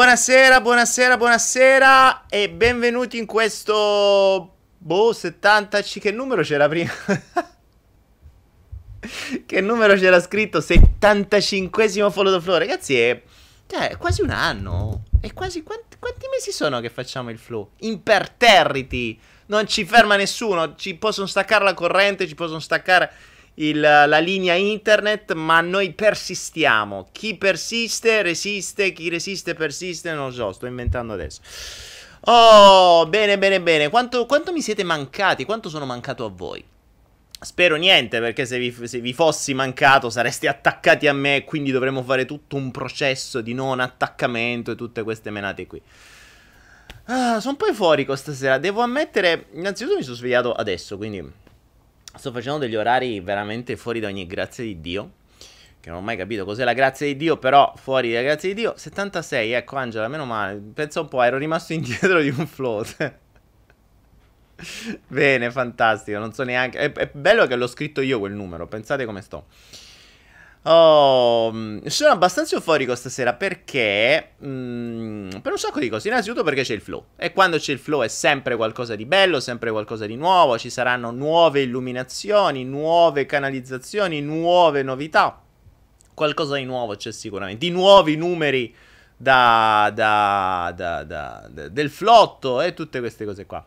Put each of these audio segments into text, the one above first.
Buonasera, buonasera, buonasera e benvenuti in questo... Boh, 70... Che numero c'era prima? che numero c'era scritto? 75esimo follow the flow. Ragazzi, è... Cioè, è quasi un anno. È quasi... Quanti, quanti mesi sono che facciamo il flow? Imperterriti. Non ci ferma nessuno. Ci possono staccare la corrente, ci possono staccare il, la linea internet, ma noi persistiamo. Chi persiste, resiste, chi resiste, persiste, non lo so, sto inventando adesso. Oh, bene, bene, bene. Quanto, quanto mi siete mancati? Quanto sono mancato a voi? Spero niente, perché se vi, se vi, fossi mancato sareste attaccati a me, quindi dovremmo fare tutto un processo di non attaccamento e tutte queste menate qui. Ah, sono un po' euforico stasera, devo ammettere, innanzitutto mi sono svegliato adesso, quindi sto facendo degli orari veramente fuori da ogni grazia di Dio. Che non ho mai capito cos'è la grazia di Dio, però fuori dalla grazia di Dio. 76, ecco Angela, meno male. Pensa un po', ero rimasto indietro di un float. Bene, fantastico, non so neanche... È, è bello che l'ho scritto io quel numero, pensate come sto. Oh, mm, sono abbastanza euforico stasera perché mm, per un sacco di cose. Innanzitutto perché c'è il flow. E quando c'è il flow è sempre qualcosa di bello, sempre qualcosa di nuovo. Ci saranno nuove illuminazioni, nuove canalizzazioni, nuove novità. Qualcosa di nuovo c'è sicuramente. Di nuovi numeri da, da, da, del flotto e tutte queste cose qua.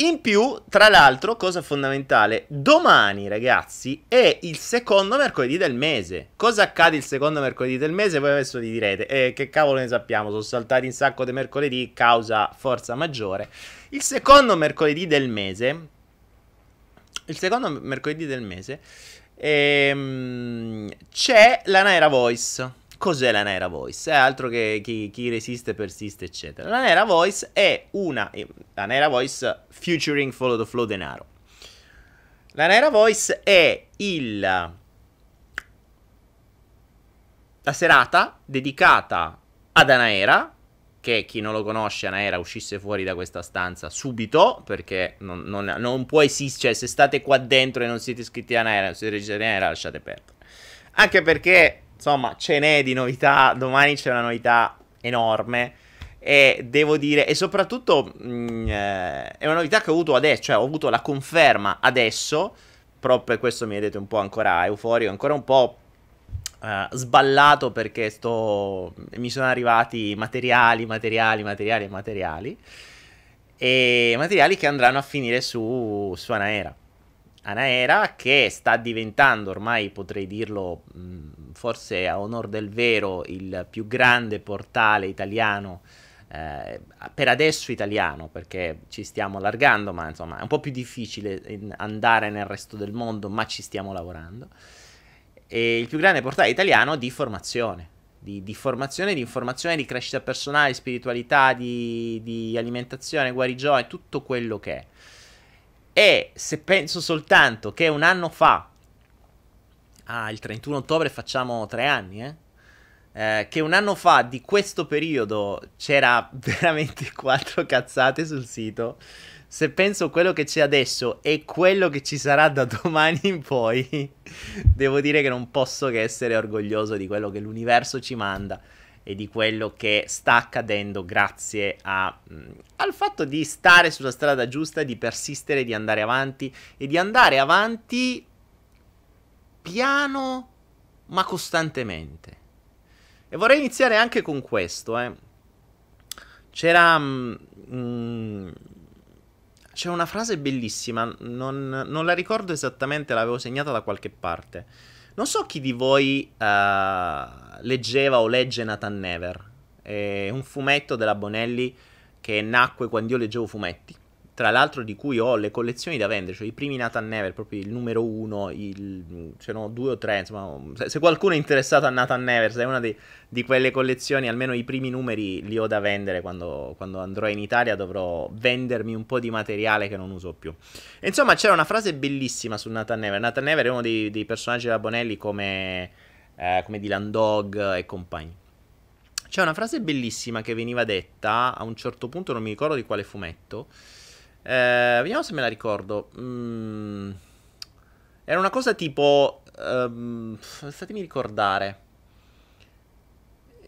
In più, tra l'altro, cosa fondamentale, domani ragazzi è il secondo mercoledì del mese. Cosa accade il secondo mercoledì del mese? Voi adesso vi direte, eh, che cavolo ne sappiamo, sono saltati un sacco di mercoledì, causa forza maggiore. Il secondo mercoledì del mese, il secondo mercoledì del mese, ehm, c'è la Naira Voice. Cos'è la Naira Voice? È altro che chi, chi, resiste persiste, eccetera. La Naira Voice è una. Eh, la Naira Voice featuring Follow the Flow Denaro. La Naira Voice è il. La serata dedicata ad Anaera. Che chi non lo conosce, Anaera uscisse fuori da questa stanza subito. Perché non, non, non può esistere. Cioè, se state qua dentro e non siete iscritti a Anaera, non siete registrati a Anaera, lasciate perdere. Anche perché insomma, ce n'è di novità. Domani c'è una novità enorme. E devo dire, e soprattutto mh, mm, eh, è una novità che ho avuto adesso, cioè ho avuto la conferma adesso. Proprio questo mi vedete un po' ancora euforico, ancora un po' uh, sballato perché sto. Mi sono arrivati materiali, materiali, materiali, materiali. E materiali che andranno a finire su, su Anaera. Anaera che sta diventando ormai potrei dirlo mh, forse a onor del vero il più grande portale italiano eh, per adesso italiano perché ci stiamo allargando ma insomma è un po' più difficile andare nel resto del mondo ma ci stiamo lavorando. E il più grande portale italiano di formazione di, di formazione, di informazione, di crescita personale, spiritualità, di, di alimentazione, guarigione, tutto quello che è. E se penso soltanto che un anno fa, ah, il 31 ottobre facciamo tre anni, eh? Eh, che un anno fa di questo periodo c'era veramente quattro cazzate sul sito. Se penso quello che c'è adesso e quello che ci sarà da domani in poi, devo dire che non posso che essere orgoglioso di quello che l'universo ci manda e di quello che sta accadendo grazie a, mh, mm, al fatto di stare sulla strada giusta, di persistere, di andare avanti e di andare avanti piano ma costantemente. E vorrei iniziare anche con questo. Eh. C'era... Mh, mm, c'è una frase bellissima, non, non la ricordo esattamente, l'avevo segnata da qualche parte non so chi di voi uh, leggeva o legge Nathan Never. È un fumetto della Bonelli che nacque quando io leggevo fumetti. Tra l'altro di cui ho le collezioni da vendere, cioè i primi Nathan Never, proprio il numero uno, il, c'erano due o tre, insomma, se, se, qualcuno è interessato a Nathan Never, se è una di, di, quelle collezioni, almeno i primi numeri li ho da vendere quando, quando, andrò in Italia, dovrò vendermi un po' di materiale che non uso più. E, insomma, c'era una frase bellissima su Nathan Never. Nathan Never è uno dei, dei personaggi della Bonelli come, eh, come Dylan Dog e compagni. C'è una frase bellissima che veniva detta a un certo punto, non mi ricordo di quale fumetto, eh, vediamo se me la ricordo. Mm, era una cosa tipo... Um, fatemi ricordare.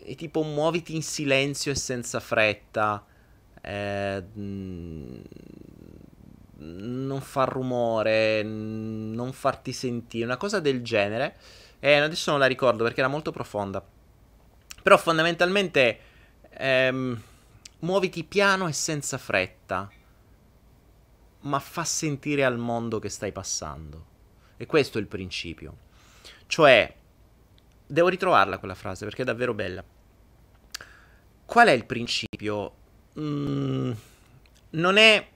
è tipo muoviti in silenzio e senza fretta. Eh, non far rumore, non farti sentire, una cosa del genere. E adesso non la ricordo perché era molto profonda. Però fondamentalmente ehm, muoviti piano e senza fretta, ma fa sentire al mondo che stai passando. E questo è il principio. Cioè, devo ritrovarla quella frase perché è davvero bella. Qual è il principio? Mm, non è...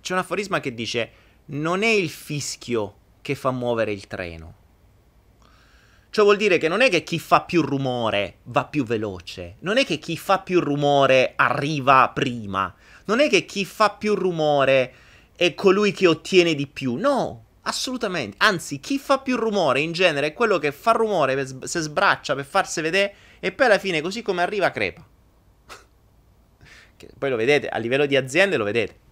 C'è un aforisma che dice, non è il fischio che fa muovere il treno. Ciò vuol dire che non è che chi fa più rumore va più veloce, non è che chi fa più rumore arriva prima, non è che chi fa più rumore è colui che ottiene di più, no, assolutamente. Anzi, chi fa più rumore in genere è quello che fa rumore, se sbraccia per farsi vedere e poi alla fine così come arriva crepa. poi lo vedete, a livello di aziende lo vedete.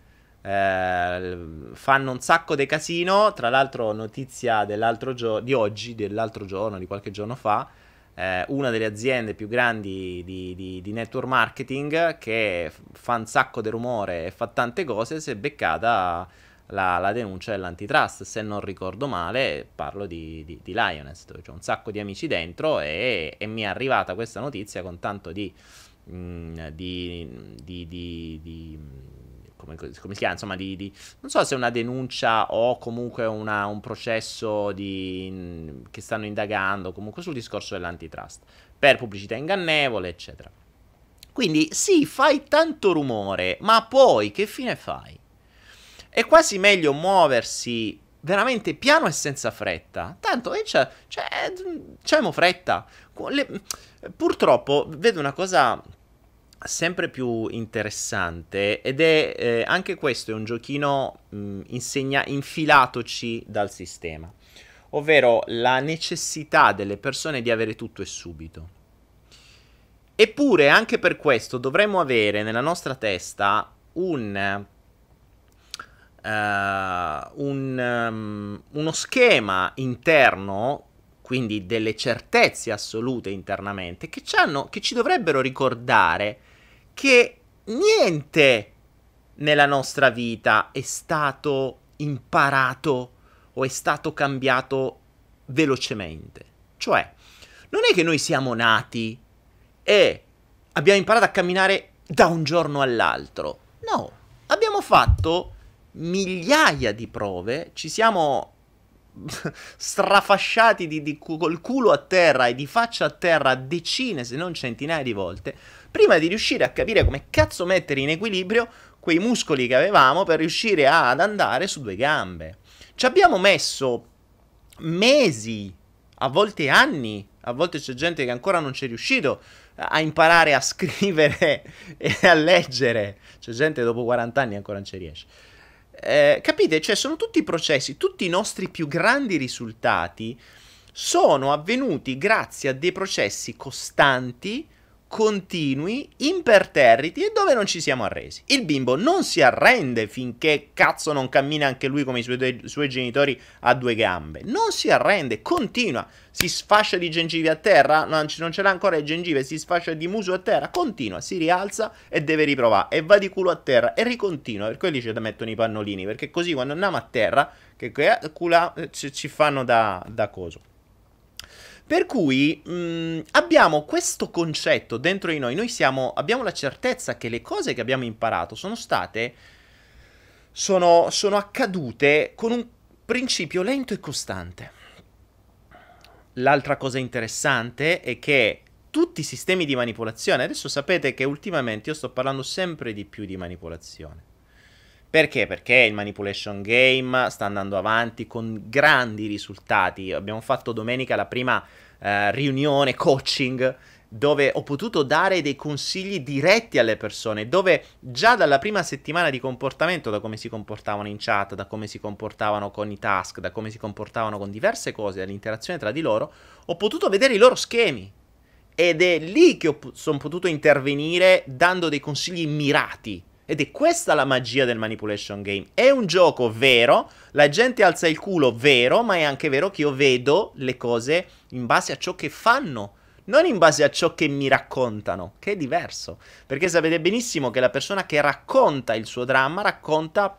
Eh, fanno un sacco di casino. Tra l'altro, notizia dell'altro giorno, di oggi, dell'altro giorno, di qualche giorno fa. Eh, una delle aziende più grandi di, di, di, network marketing che fa un sacco di rumore e fa tante cose. Si è beccata la, la denuncia dell'antitrust. Se non ricordo male, parlo di, di, di Lioness, dove c'è un sacco di amici dentro. E, e mi è arrivata questa notizia con tanto di. Mh, mm, di, come, come, si chiama, insomma, di, di, non so se è una denuncia o comunque una, un processo di, che stanno indagando, comunque sul discorso dell'antitrust, per pubblicità ingannevole, eccetera. Quindi sì, fai tanto rumore, ma poi che fine fai? È quasi meglio muoversi veramente piano e senza fretta. Tanto eh, c'è, c'è, c'è fretta. Le, purtroppo vedo una cosa sempre più interessante ed è eh, anche questo è un giochino mh, insegna- infilatoci dal sistema, ovvero la necessità delle persone di avere tutto e subito. Eppure anche per questo dovremmo avere nella nostra testa un, uh, un um, uno schema interno quindi delle certezze assolute internamente, che ci, hanno, che ci dovrebbero ricordare che niente nella nostra vita è stato imparato o è stato cambiato velocemente. Cioè, non è che noi siamo nati e abbiamo imparato a camminare da un giorno all'altro. No, abbiamo fatto migliaia di prove, ci siamo strafasciati di, di, col culo a terra e di faccia a terra decine se non centinaia di volte prima di riuscire a capire come cazzo mettere in equilibrio quei muscoli che avevamo per riuscire ad andare su due gambe. Ci abbiamo messo mesi, a volte anni, a volte c'è gente che ancora non ci è riuscito a imparare a scrivere e a leggere. C'è gente che dopo 40 anni ancora non ci riesce. Eh, capite? Cioè, sono tutti processi, tutti i nostri più grandi risultati sono avvenuti grazie a dei processi costanti continui, imperterriti e dove non ci siamo arresi. Il bimbo non si arrende finché cazzo non cammina anche lui come i suoi, i suoi genitori a due gambe. Non si arrende, continua. Si sfascia di gengive a terra, non, non ce l'ha ancora le gengive, si sfascia di muso a terra, continua, si rialza e deve riprovare. E va di culo a terra e ricontinua. Per quelli ci mettono i pannolini, perché così quando andiamo a terra, che cula, eh, ci fanno da, da coso. Per cui mh, mm, abbiamo questo concetto dentro di noi, noi siamo, abbiamo la certezza che le cose che abbiamo imparato sono state, sono, sono accadute con un principio lento e costante. L'altra cosa interessante è che tutti i sistemi di manipolazione, adesso sapete che ultimamente io sto parlando sempre di più di manipolazione. Perché? Perché il manipulation game sta andando avanti con grandi risultati. Abbiamo fatto domenica la prima eh, riunione, coaching, dove ho potuto dare dei consigli diretti alle persone, dove già dalla prima settimana di comportamento, da come si comportavano in chat, da come si comportavano con i task, da come si comportavano con diverse cose, dall'interazione tra di loro, ho potuto vedere i loro schemi. Ed è lì che sono potuto intervenire dando dei consigli mirati ed è questa la magia del manipulation game. È un gioco vero, la gente alza il culo vero, ma è anche vero che io vedo le cose in base a ciò che fanno non in base a ciò che mi raccontano, che è diverso, perché sapete benissimo che la persona che racconta il suo dramma racconta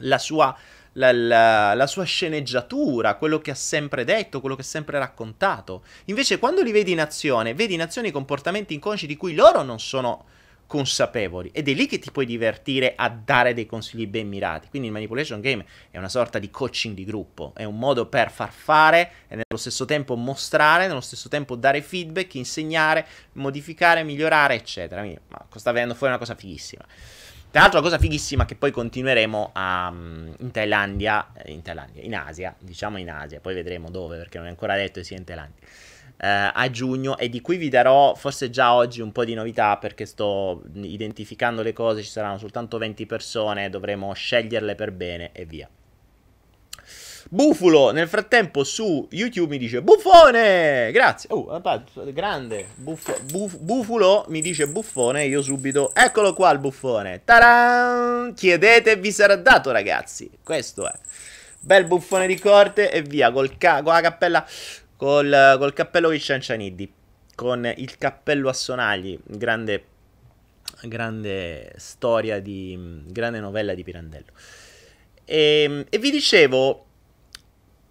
la sua, la, la, la sua sceneggiatura, quello che ha sempre detto, quello che ha sempre raccontato. Invece quando li vedi in azione, vedi in azione i comportamenti inconsci di cui loro non sono consapevoli ed è lì che ti puoi divertire a dare dei consigli ben mirati. Quindi il manipulation game è una sorta di coaching di gruppo, è un modo per far fare e nello stesso tempo mostrare, nello stesso tempo dare feedback, insegnare, modificare, migliorare, eccetera. Ma sta venendo fuori una cosa fighissima. Tra l'altro, la cosa fighissima che poi continueremo a, mm, in Thailandia, eh, in Thailandia, in Asia, diciamo in Asia, poi vedremo dove perché non è ancora detto che sia in Thailandia eh, a giugno e di cui vi darò forse già oggi un po' di novità perché sto identificando le cose, ci saranno soltanto 20 persone, dovremo sceglierle per bene e via. Bufulo nel frattempo su YouTube mi dice buffone, grazie. Oh, grande. Buff- buf- bufulo mi dice buffone. Io subito, eccolo qua il buffone. Taran! Chiedete vi sarà dato, ragazzi. Questo è. Bel buffone di corte e via col ca- con la cappella col, col cappello di Ciancianiddi, con il cappello a sonagli, grande, grande storia di, grande novella di Pirandello. E, ehm, e vi dicevo,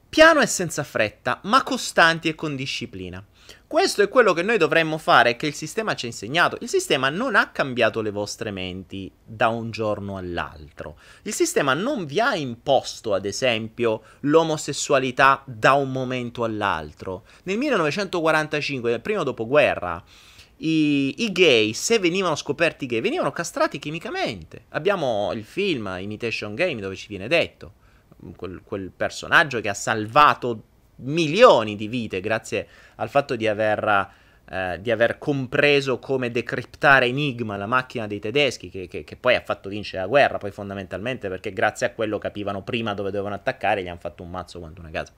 piano e senza fretta, ma costanti e con disciplina. Questo è quello che noi dovremmo fare che il sistema ci ha insegnato. Il sistema non ha cambiato le vostre menti da un giorno all'altro. Il sistema non vi ha imposto, ad esempio, l'omosessualità da un momento all'altro. Nel 1945, nel primo dopoguerra, i, i, gay, se venivano scoperti gay, venivano castrati chimicamente. Abbiamo il film Imitation Game dove ci viene detto. Quel, quel personaggio che ha salvato milioni di vite grazie al fatto di aver, eh, di aver compreso come decriptare Enigma, la macchina dei tedeschi, che, che, che, poi ha fatto vincere la guerra, poi fondamentalmente perché grazie a quello capivano prima dove dovevano attaccare e gli hanno fatto un mazzo quanto una casa.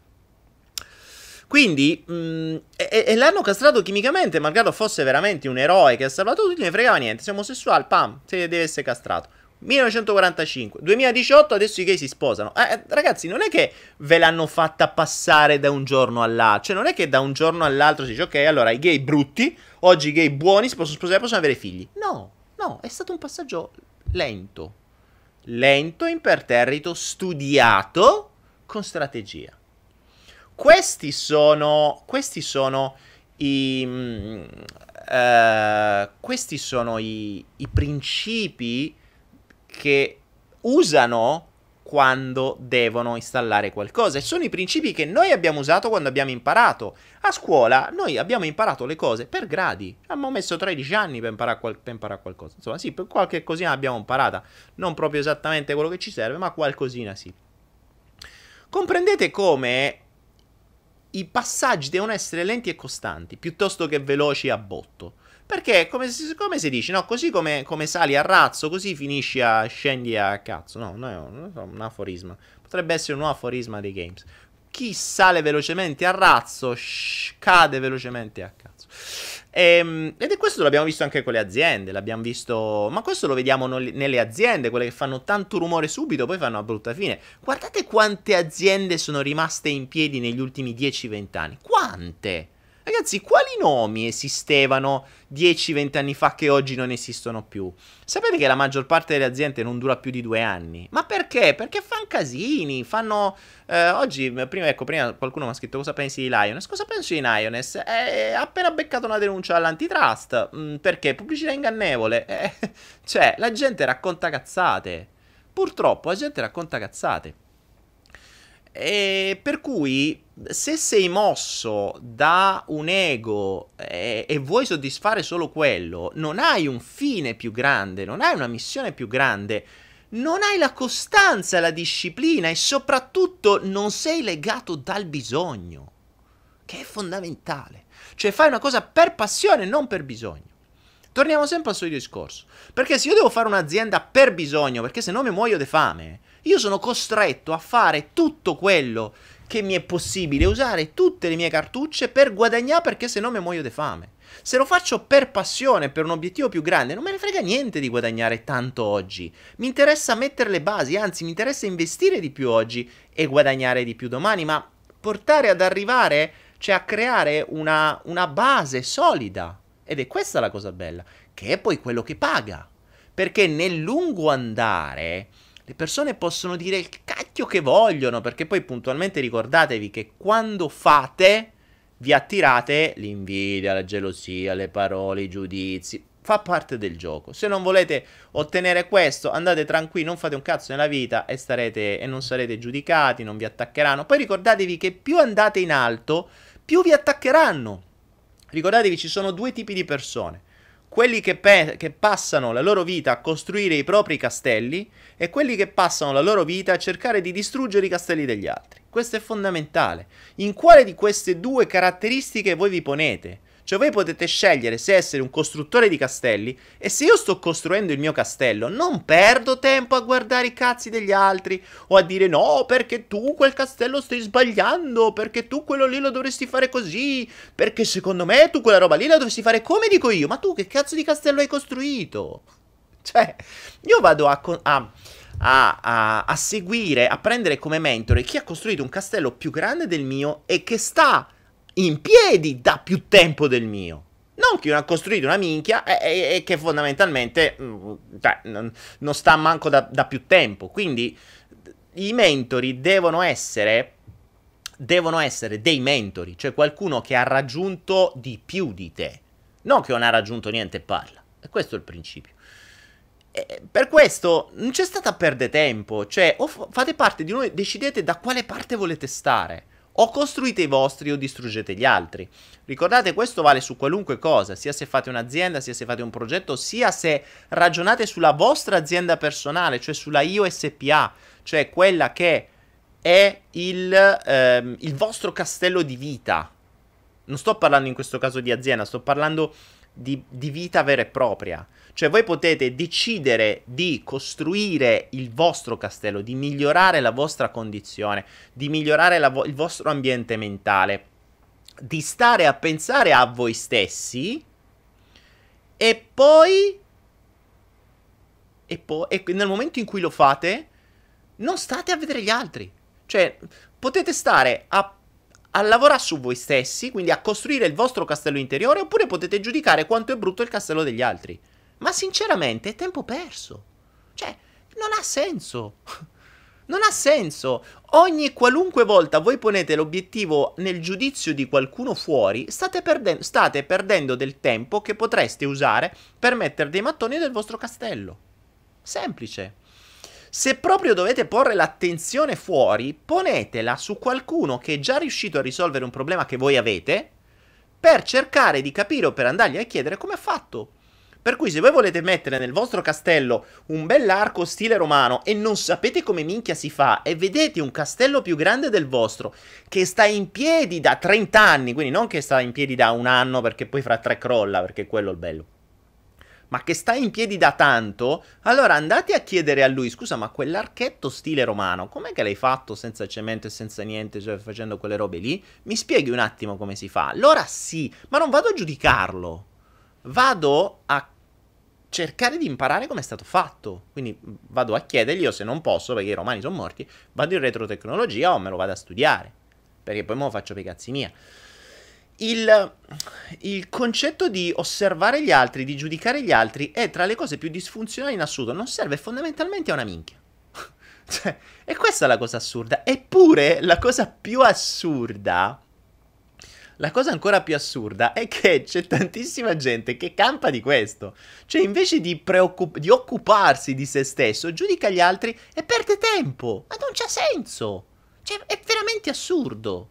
Quindi, mh, mm, e, e, l'hanno castrato chimicamente, malgrado fosse veramente un eroe che ha salvato tutti, ne fregava niente, sei omosessuale, pam, deve essere castrato. 1945, 2018, adesso i gay si sposano. Eh, eh, ragazzi, non è che ve l'hanno fatta passare da un giorno all'altro. Cioè, non è che da un giorno all'altro si dice, ok, allora i gay brutti, oggi i gay buoni si possono sposare, possono avere figli. No, no, è stato un passaggio lento. Lento, imperterrito, studiato, con strategia. Questi sono, questi sono i... Uh, questi sono i, i principi che usano quando devono installare qualcosa e sono i principi che noi abbiamo usato quando abbiamo imparato. A scuola noi abbiamo imparato le cose per gradi, abbiamo messo 13 anni per imparare, qual- per imparare qualcosa. Insomma, sì, per qualche cosina l'abbiamo imparata, non proprio esattamente quello che ci serve, ma qualcosina sì. Comprendete come i passaggi devono essere lenti e costanti, piuttosto che veloci a botto. Perché come, come si dice, no? Così come, come, sali a razzo, così finisci a scendi a cazzo. No, no, è un aforisma. Potrebbe essere un nuovo aforisma dei games. Chi sale velocemente a razzo, sh, cade velocemente a cazzo. E, ehm, ed è questo l'abbiamo visto anche con le aziende. L'abbiamo visto. Ma questo lo vediamo nelle aziende, quelle che fanno tanto rumore subito, poi fanno una brutta fine. Guardate quante aziende sono rimaste in piedi negli ultimi 10-20 anni. Quante? Ragazzi, quali nomi esistevano 10-20 anni fa che oggi non esistono più? Sapete che la maggior parte delle aziende non dura più di due anni? Ma perché? Perché fanno casini, fanno... Eh, oggi, prima, ecco, prima qualcuno mi ha scritto cosa pensi di Lioness. Cosa penso di Lioness? Eh, ha appena beccato una denuncia all'antitrust. Mm, perché? Pubblicità ingannevole. Eh, cioè, la gente racconta cazzate. Purtroppo la gente racconta cazzate. E per cui se sei mosso da un ego e, e, vuoi soddisfare solo quello, non hai un fine più grande, non hai una missione più grande, non hai la costanza, la disciplina e soprattutto non sei legato dal bisogno, che è fondamentale. Cioè fai una cosa per passione, non per bisogno. Torniamo sempre al solito discorso. Perché se io devo fare un'azienda per bisogno, perché se no mi muoio di fame, io sono costretto a fare tutto quello che mi è possibile, usare tutte le mie cartucce per guadagnare perché se no mi muoio di fame. Se lo faccio per passione, per un obiettivo più grande, non me ne frega niente di guadagnare tanto oggi. Mi interessa mettere le basi, anzi mi interessa investire di più oggi e guadagnare di più domani, ma portare ad arrivare cioè a creare una, una base solida. Ed è questa la cosa bella, che è poi quello che paga. Perché nel lungo andare le persone possono dire il cacchio che vogliono, perché poi puntualmente ricordatevi che quando fate vi attirate l'invidia, la gelosia, le parole, i giudizi. Fa parte del gioco. Se non volete ottenere questo, andate tranquilli, non fate un cazzo nella vita e, starete, e non sarete giudicati, non vi attaccheranno. Poi ricordatevi che più andate in alto, più vi attaccheranno. Ricordatevi, ci sono due tipi di persone quelli che, pe- che, passano la loro vita a costruire i propri castelli e quelli che passano la loro vita a cercare di distruggere i castelli degli altri. Questo è fondamentale. In quale di queste due caratteristiche voi vi ponete? Cioè voi potete scegliere se essere un costruttore di castelli e se io sto costruendo il mio castello non perdo tempo a guardare i cazzi degli altri o a dire no perché tu quel castello stai sbagliando, perché tu quello lì lo dovresti fare così, perché secondo me tu quella roba lì la dovresti fare come dico io, ma tu che cazzo di castello hai costruito? Cioè, io vado a... a a, a, seguire, a prendere come mentore chi ha costruito un castello più grande del mio e che sta in piedi da più tempo del mio. Non che non ha costruito una minchia e, e, e che fondamentalmente mm, cioè, non, non, sta manco da, da più tempo. Quindi i mentori devono essere devono essere dei mentori, cioè qualcuno che ha raggiunto di più di te, non che non ha raggiunto niente e parla. E questo è il principio. E per questo non c'è stata a perdere tempo, cioè o fate parte di noi, decidete da quale parte volete stare o costruite i vostri o distruggete gli altri. Ricordate, questo vale su qualunque cosa, sia se fate un'azienda, sia se fate un progetto, sia se ragionate sulla vostra azienda personale, cioè sulla IOSPA, cioè quella che è il, ehm, il vostro castello di vita. Non sto parlando in questo caso di azienda, sto parlando di, di vita vera e propria. Cioè voi potete decidere di costruire il vostro castello, di migliorare la vostra condizione, di migliorare vo- il vostro ambiente mentale, di stare a pensare a voi stessi e poi... E poi e nel momento in cui lo fate, non state a vedere gli altri. Cioè, potete stare a a lavorare su voi stessi, quindi a costruire il vostro castello interiore, oppure potete giudicare quanto è brutto il castello degli altri. Ma sinceramente è tempo perso. Cioè, non ha senso. Non ha senso. Ogni qualunque volta voi ponete l'obiettivo nel giudizio di qualcuno fuori, state, perde- state perdendo del tempo che potreste usare per mettere dei mattoni nel vostro castello. Semplice. Se proprio dovete porre l'attenzione fuori, ponetela su qualcuno che è già riuscito a risolvere un problema che voi avete, per cercare di capire o per andargli a chiedere come ha fatto. Per cui se voi volete mettere nel vostro castello un bell'arco stile romano e non sapete come minchia si fa e vedete un castello più grande del vostro che sta in piedi da 30 anni, quindi non che sta in piedi da un anno perché poi fra tre crolla, perché è quello il bello ma che sta in piedi da tanto, allora andate a chiedere a lui, scusa, ma quell'archetto stile romano, com'è che l'hai fatto senza cemento e senza niente, cioè facendo quelle robe lì? Mi spieghi un attimo come si fa? Allora sì, ma non vado a giudicarlo, vado a cercare di imparare come è stato fatto. Quindi vado a chiedergli, o se non posso, perché i romani sono morti, vado in retrotecnologia o me lo vado a studiare. Perché poi me lo faccio per cazzi mia. Il, il, concetto di osservare gli altri, di giudicare gli altri, è tra le cose più disfunzionali in assoluto. Non serve fondamentalmente a una minchia. cioè, e questa è la cosa assurda. Eppure, la cosa più assurda la cosa ancora più assurda è che c'è tantissima gente che campa di questo. Cioè, invece di, preoccup- di occuparsi di se stesso, giudica gli altri e perde tempo. Ma non c'ha senso. Cioè, è veramente assurdo.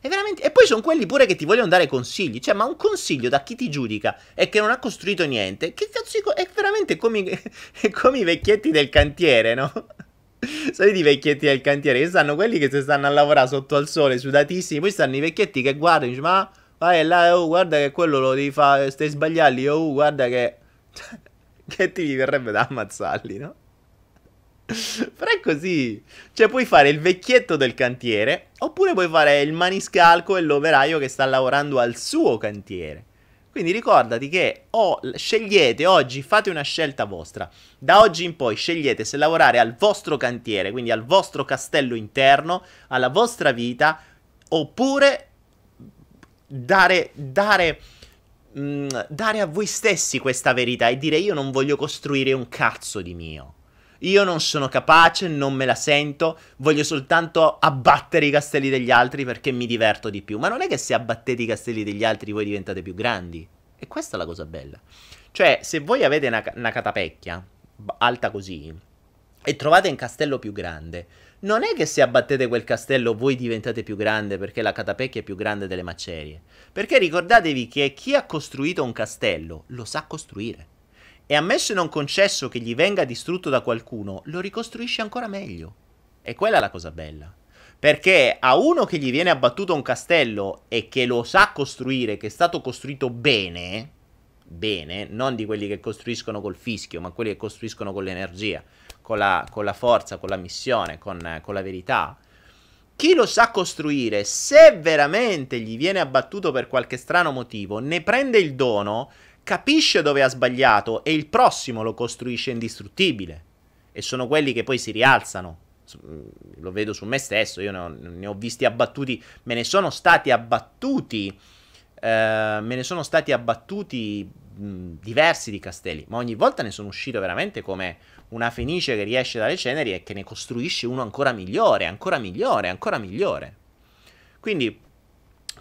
È veramente... E poi sono quelli pure che ti vogliono dare consigli. Cioè, ma un consiglio da chi ti giudica e che non ha costruito niente, che cazzo è veramente come, i... come i vecchietti del cantiere, no? Sai i vecchietti del cantiere che stanno quelli che si stanno a lavorare sotto al sole, sudatissimi. Poi stanno i vecchietti che guardano e dicono: Ma vai là, oh, guarda che quello lo devi fare, stai sbagliando. Oh, guarda che. che ti verrebbe da ammazzarli, no? Però è così. Cioè, puoi fare il vecchietto del cantiere, oppure puoi fare il maniscalco e l'operaio che sta lavorando al suo cantiere. Quindi ricordati che o scegliete oggi, fate una scelta vostra. Da oggi in poi scegliete se lavorare al vostro cantiere, quindi al vostro castello interno, alla vostra vita, oppure dare, dare, mh, mm, dare a voi stessi questa verità e dire io non voglio costruire un cazzo di mio. Io non sono capace, non me la sento, voglio soltanto abbattere i castelli degli altri perché mi diverto di più. Ma non è che se abbattete i castelli degli altri voi diventate più grandi. E questa è la cosa bella. Cioè, se voi avete una, una catapecchia alta così e trovate un castello più grande, non è che se abbattete quel castello voi diventate più grande perché la catapecchia è più grande delle macerie. Perché ricordatevi che chi ha costruito un castello lo sa costruire. E ammesso e non concesso che gli venga distrutto da qualcuno, lo ricostruisce ancora meglio. E quella è la cosa bella. Perché a uno che gli viene abbattuto un castello e che lo sa costruire, che è stato costruito bene, bene, non di quelli che costruiscono col fischio, ma quelli che costruiscono con l'energia con la, con la forza, con la missione, con, con la verità, chi lo sa costruire, se veramente gli viene abbattuto per qualche strano motivo, ne prende il dono, capisce dove ha sbagliato e il prossimo lo costruisce indistruttibile. E sono quelli che poi si rialzano. Mm, lo vedo su me stesso, io ne ho, ne ho visti abbattuti, me ne sono stati abbattuti, eh, me ne sono stati abbattuti diversi di castelli, ma ogni volta ne sono uscito veramente come una fenice che riesce dalle ceneri e che ne costruisce uno ancora migliore, ancora migliore, ancora migliore. Quindi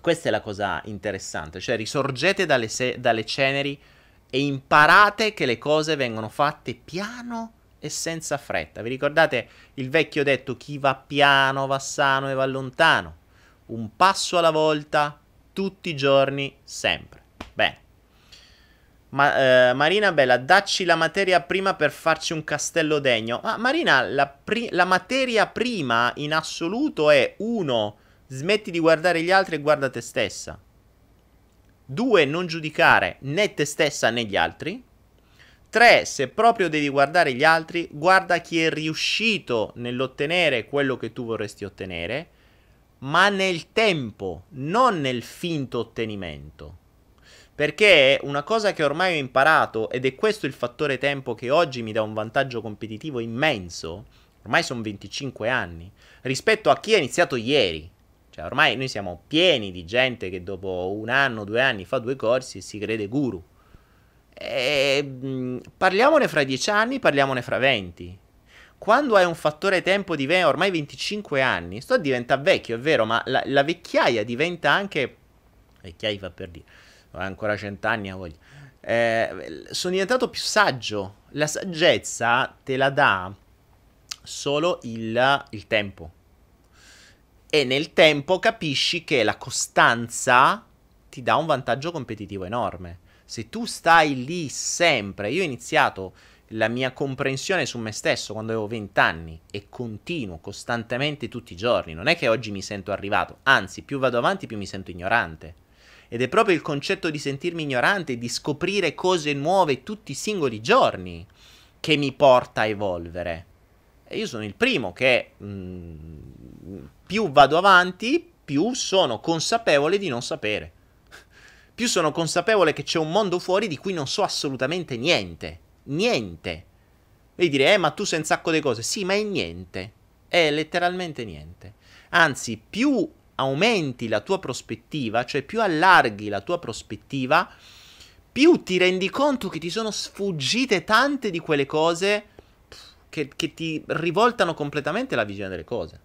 questa è la cosa interessante, cioè risorgete dalle, se- dalle ceneri e imparate che le cose vengono fatte piano e senza fretta. Vi ricordate il vecchio detto chi va piano va sano e va lontano? Un passo alla volta, tutti i giorni, sempre. Ma, eh, Marina Bella, dacci la materia prima per farci un castello degno. Ma Marina, la, pri- la materia prima in assoluto è 1. Smetti di guardare gli altri e guarda te stessa. 2. Non giudicare né te stessa né gli altri. 3. Se proprio devi guardare gli altri, guarda chi è riuscito nell'ottenere quello che tu vorresti ottenere, ma nel tempo, non nel finto ottenimento. Perché una cosa che ormai ho imparato, ed è questo il fattore tempo che oggi mi dà un vantaggio competitivo immenso, ormai sono 25 anni, rispetto a chi ha iniziato ieri. Cioè, ormai noi siamo pieni di gente che dopo un anno, due anni fa due corsi e si crede guru. E, mh, parliamone fra 10 anni, parliamone fra 20. Quando hai un fattore tempo di ormai 25 anni, sto diventa vecchio, è vero, ma la, la vecchiaia diventa anche... Vecchiaia fa per dire ancora cent'anni a voglia. Eh, sono diventato più saggio. La saggezza te la dà solo il, il tempo. E nel tempo capisci che la costanza ti dà un vantaggio competitivo enorme. Se tu stai lì sempre, io ho iniziato la mia comprensione su me stesso quando avevo 20 anni e continuo costantemente tutti i giorni. Non è che oggi mi sento arrivato, anzi, più vado avanti, più mi sento ignorante. Ed è proprio il concetto di sentirmi ignorante, di scoprire cose nuove tutti i singoli giorni, che mi porta a evolvere. E io sono il primo che mh, mm, più vado avanti, più sono consapevole di non sapere. più sono consapevole che c'è un mondo fuori di cui non so assolutamente niente. Niente. Devi dire, eh, ma tu sei un sacco di cose. Sì, ma è niente. È letteralmente niente. Anzi, più aumenti la tua prospettiva, cioè più allarghi la tua prospettiva, più ti rendi conto che ti sono sfuggite tante di quelle cose che, che ti rivoltano completamente la visione delle cose.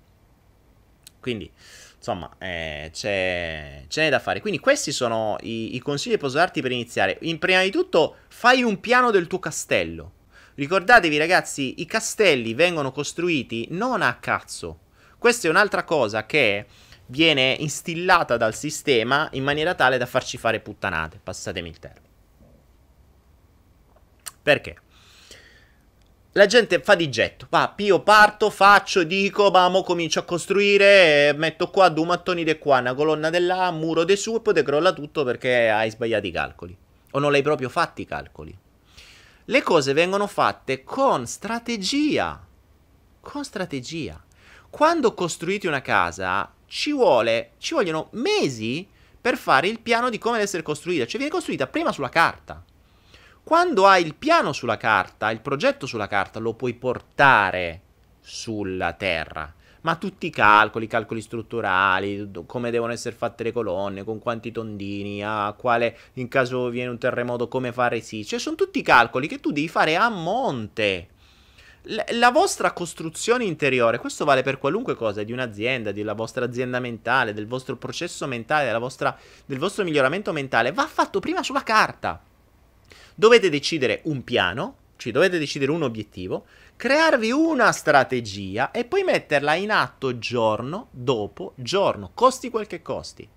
Quindi, insomma, eh, c'è, c'è da fare. Quindi questi sono i, i consigli che posso darti per iniziare. In, prima di tutto, fai un piano del tuo castello. Ricordatevi ragazzi, i castelli vengono costruiti non a cazzo. Questa è un'altra cosa che viene instillata dal sistema in maniera tale da farci fare puttanate, passatemi il termine. Perché? La gente fa di getto, va, io parto, faccio, dico, ma mo comincio a costruire, metto qua due mattoni di qua, una colonna di là, un muro di su e poi te crolla tutto perché hai sbagliato i calcoli. O non l'hai proprio fatti i calcoli. Le cose vengono fatte con strategia. Con strategia. Quando costruite una casa, ci, vuole, ci vogliono mesi per fare il piano di come deve essere costruita. Cioè viene costruita prima sulla carta. Quando hai il piano sulla carta, il progetto sulla carta, lo puoi portare sulla terra. ma tutti i calcoli, calcoli strutturali, come devono essere fatte le colonne, con quanti tondini, a quale in caso viene un terremoto, come fare sì, cioè sono tutti calcoli che tu devi fare a monte. La vostra costruzione interiore, questo vale per qualunque cosa, di un'azienda, della vostra azienda mentale, del vostro processo mentale, vostra, del vostro miglioramento mentale, va fatto prima sulla carta. Dovete decidere un piano, cioè dovete decidere un obiettivo, crearvi una strategia e poi metterla in atto giorno dopo giorno, costi quel che costi.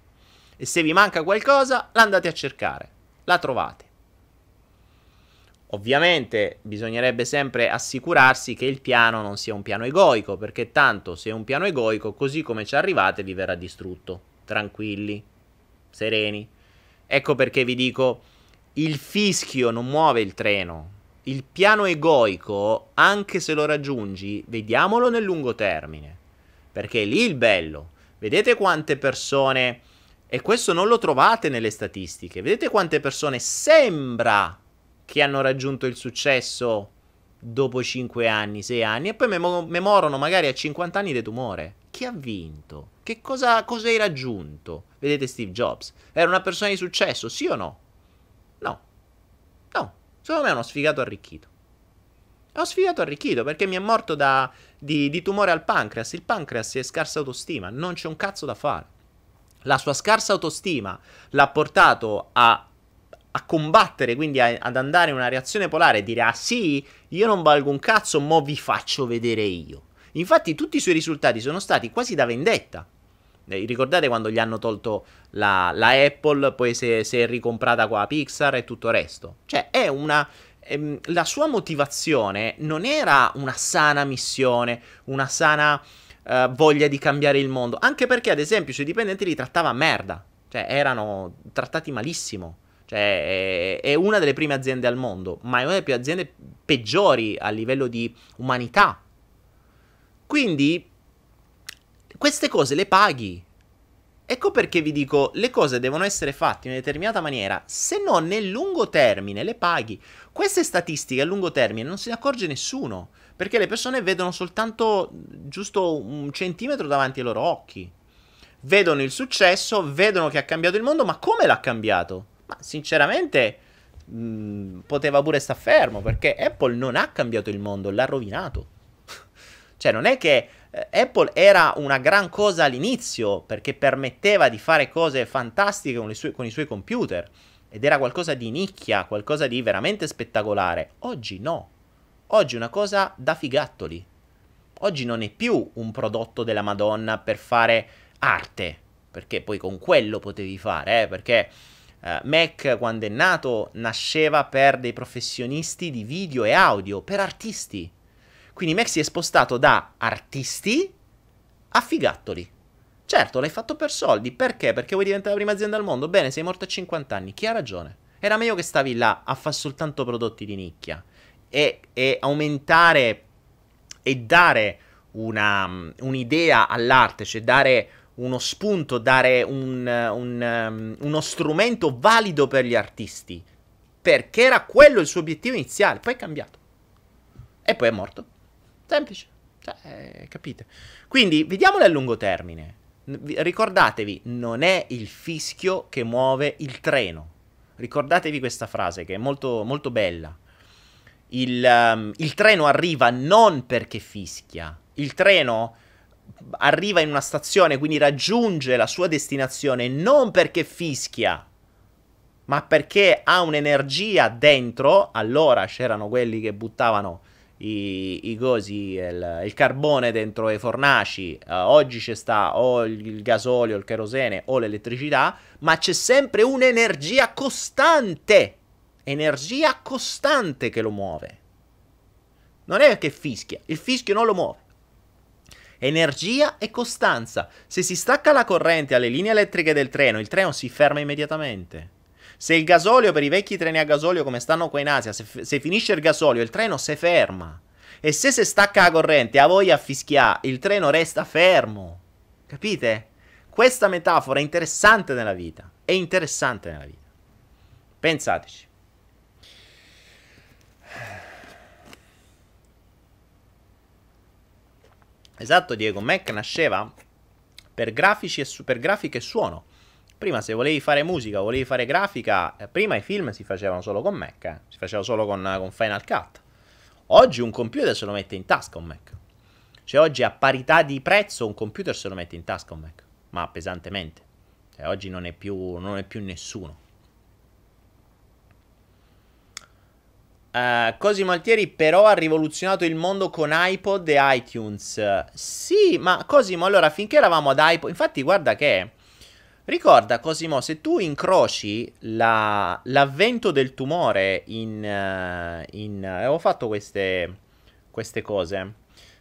E se vi manca qualcosa, la andate a cercare, la trovate. Ovviamente bisognerebbe sempre assicurarsi che il piano non sia un piano egoico, perché tanto se è un piano egoico, così come ci arrivate, vi verrà distrutto. Tranquilli, sereni. Ecco perché vi dico, il fischio non muove il treno. Il piano egoico, anche se lo raggiungi, vediamolo nel lungo termine. Perché è lì il bello. Vedete quante persone, e questo non lo trovate nelle statistiche, vedete quante persone sembra che hanno raggiunto il successo dopo 5 anni, 6 anni e poi mem- memorano magari a 50 anni di tumore. Chi ha vinto? Che cosa, cosa hai raggiunto? Vedete Steve Jobs? Era una persona di successo, sì o no? No. No. Secondo me è uno sfigato arricchito. È uno sfigato arricchito perché mi è morto da, di, di tumore al pancreas. Il pancreas è scarsa autostima, non c'è un cazzo da fare. La sua scarsa autostima l'ha portato a a combattere, quindi a, ad andare in una reazione polare e dire ah sì, io non valgo un cazzo, mo vi faccio vedere io. Infatti tutti i suoi risultati sono stati quasi da vendetta. Eh, ricordate quando gli hanno tolto la, la Apple, poi si è, ricomprata qua Pixar e tutto il resto. Cioè è una... Ehm, la sua motivazione non era una sana missione, una sana eh, voglia di cambiare il mondo, anche perché ad esempio i suoi dipendenti li trattava a merda. Cioè erano trattati malissimo. Cioè, è, una delle prime aziende al mondo, ma è una delle più aziende peggiori a livello di umanità. Quindi, queste cose le paghi. Ecco perché vi dico, le cose devono essere fatte in una determinata maniera, se no nel lungo termine le paghi. Queste statistiche a lungo termine non se ne accorge nessuno, perché le persone vedono soltanto giusto un centimetro davanti ai loro occhi. Vedono il successo, vedono che ha cambiato il mondo, ma come l'ha cambiato? Ma sinceramente mh, poteva pure star fermo perché Apple non ha cambiato il mondo, l'ha rovinato. cioè non è che eh, Apple era una gran cosa all'inizio perché permetteva di fare cose fantastiche con, sue, con i suoi computer ed era qualcosa di nicchia, qualcosa di veramente spettacolare. Oggi no. Oggi è una cosa da figattoli. Oggi non è più un prodotto della Madonna per fare arte, perché poi con quello potevi fare, eh, perché Uh, Mac quando è nato nasceva per dei professionisti di video e audio, per artisti. Quindi Mac si è spostato da artisti a figattoli. Certo, l'hai fatto per soldi. Perché? Perché vuoi diventare la prima azienda al mondo? Bene, sei morto a 50 anni. Chi ha ragione? Era meglio che stavi là a fare soltanto prodotti di nicchia e, e aumentare e dare una, un'idea all'arte, cioè dare uno spunto, dare un, un, um, uno strumento valido per gli artisti. Perché era quello il suo obiettivo iniziale. Poi è cambiato. E poi è morto. Semplice. Cioè, capite? Quindi, vediamolo a lungo termine. Ricordatevi, non è il fischio che muove il treno. Ricordatevi questa frase che è molto, molto bella. Il, um, il treno arriva non perché fischia. Il treno arriva in una stazione, quindi raggiunge la sua destinazione non perché fischia, ma perché ha un'energia dentro. Allora c'erano quelli che buttavano i, i cosi, il, il, carbone dentro i fornaci. Uh, oggi c'è sta o il gasolio, il kerosene o l'elettricità, ma c'è sempre un'energia costante. Energia costante che lo muove. Non è che fischia, il fischio non lo muove energia e costanza. Se si stacca la corrente alle linee elettriche del treno, il treno si ferma immediatamente. Se il gasolio per i vecchi treni a gasolio come stanno qua in Asia, se, se finisce il gasolio, il treno si ferma. E se si stacca la corrente, a voi a fischiare, il treno resta fermo. Capite? Questa metafora è interessante nella vita. È interessante nella vita. Pensateci. Esatto, Diego, Mac nasceva per grafici e su- per grafica e suono. Prima se volevi fare musica, volevi fare grafica, eh, prima i film si facevano solo con Mac, eh. si facevano solo con, con Final Cut. Oggi un computer se lo mette in tasca un Mac. Cioè oggi a parità di prezzo un computer se lo mette in tasca un Mac, ma pesantemente. Cioè, oggi non è, più, non è più nessuno. Uh, Cosimo Altieri però ha rivoluzionato il mondo con iPod e iTunes. Sì, ma Cosimo, allora finché eravamo ad iPod, infatti guarda che ricorda Cosimo, se tu incroci la, l'avvento del tumore in, uh, in avevo fatto queste, queste cose.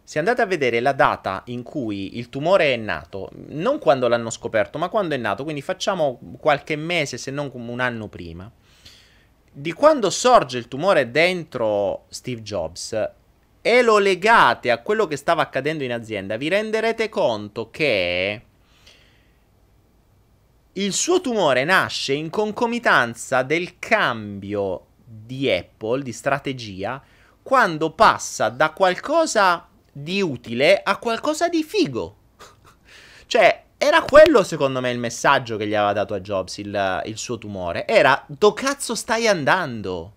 Se andate a vedere la data in cui il tumore è nato, non quando l'hanno scoperto, ma quando è nato, quindi facciamo qualche mese, se non un anno prima di quando sorge il tumore dentro Steve Jobs e lo legate a quello che stava accadendo in azienda, vi renderete conto che il suo tumore nasce in concomitanza del cambio di Apple, di strategia, quando passa da qualcosa di utile a qualcosa di figo. cioè, era quello, secondo me, il messaggio che gli aveva dato a Jobs il, il suo tumore. Era, do cazzo stai andando?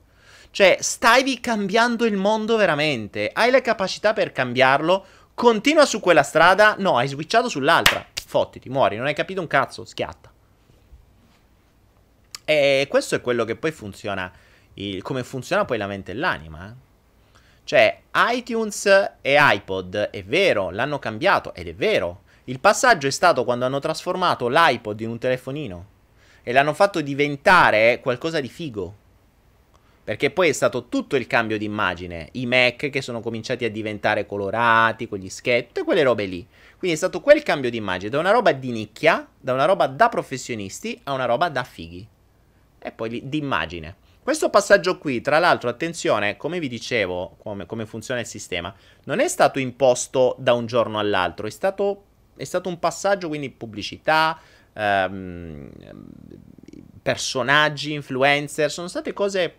Cioè, stavi cambiando il mondo veramente. Hai le capacità per cambiarlo. Continua su quella strada. No, hai switchato sull'altra. Fottiti, muori. Non hai capito un cazzo. Schiatta. E questo è quello che poi funziona. Il, come funziona poi la mente e l'anima. Eh? Cioè, iTunes e iPod, è vero, l'hanno cambiato. Ed è vero. Il passaggio è stato quando hanno trasformato l'iPod in un telefonino e l'hanno fatto diventare qualcosa di figo. Perché poi è stato tutto il cambio di immagine. I Mac che sono cominciati a diventare colorati con gli sketch, tutte quelle robe lì. Quindi è stato quel cambio di immagine da una roba di nicchia, da una roba da professionisti a una roba da fighi. E poi di immagine. Questo passaggio qui, tra l'altro, attenzione, come vi dicevo, come, come funziona il sistema, non è stato imposto da un giorno all'altro, è stato è stato un passaggio, quindi pubblicità, ehm, personaggi, influencer, sono state cose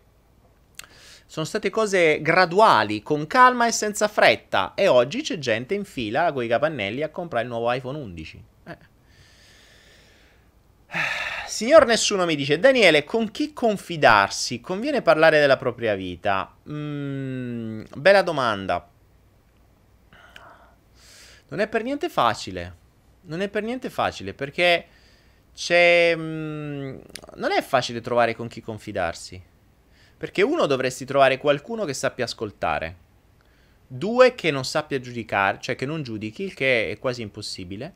sono state cose graduali, con calma e senza fretta. E oggi c'è gente in fila con i capannelli a comprare il nuovo iPhone 11. Eh. Signor Nessuno mi dice: Daniele, con chi confidarsi? Conviene parlare della propria vita? Mm, bella domanda. Non è per niente facile. Non è per niente facile perché c'è... Mh, mm, non è facile trovare con chi confidarsi. Perché uno dovresti trovare qualcuno che sappia ascoltare. Due che non sappia giudicare, cioè che non giudichi, il che è quasi impossibile.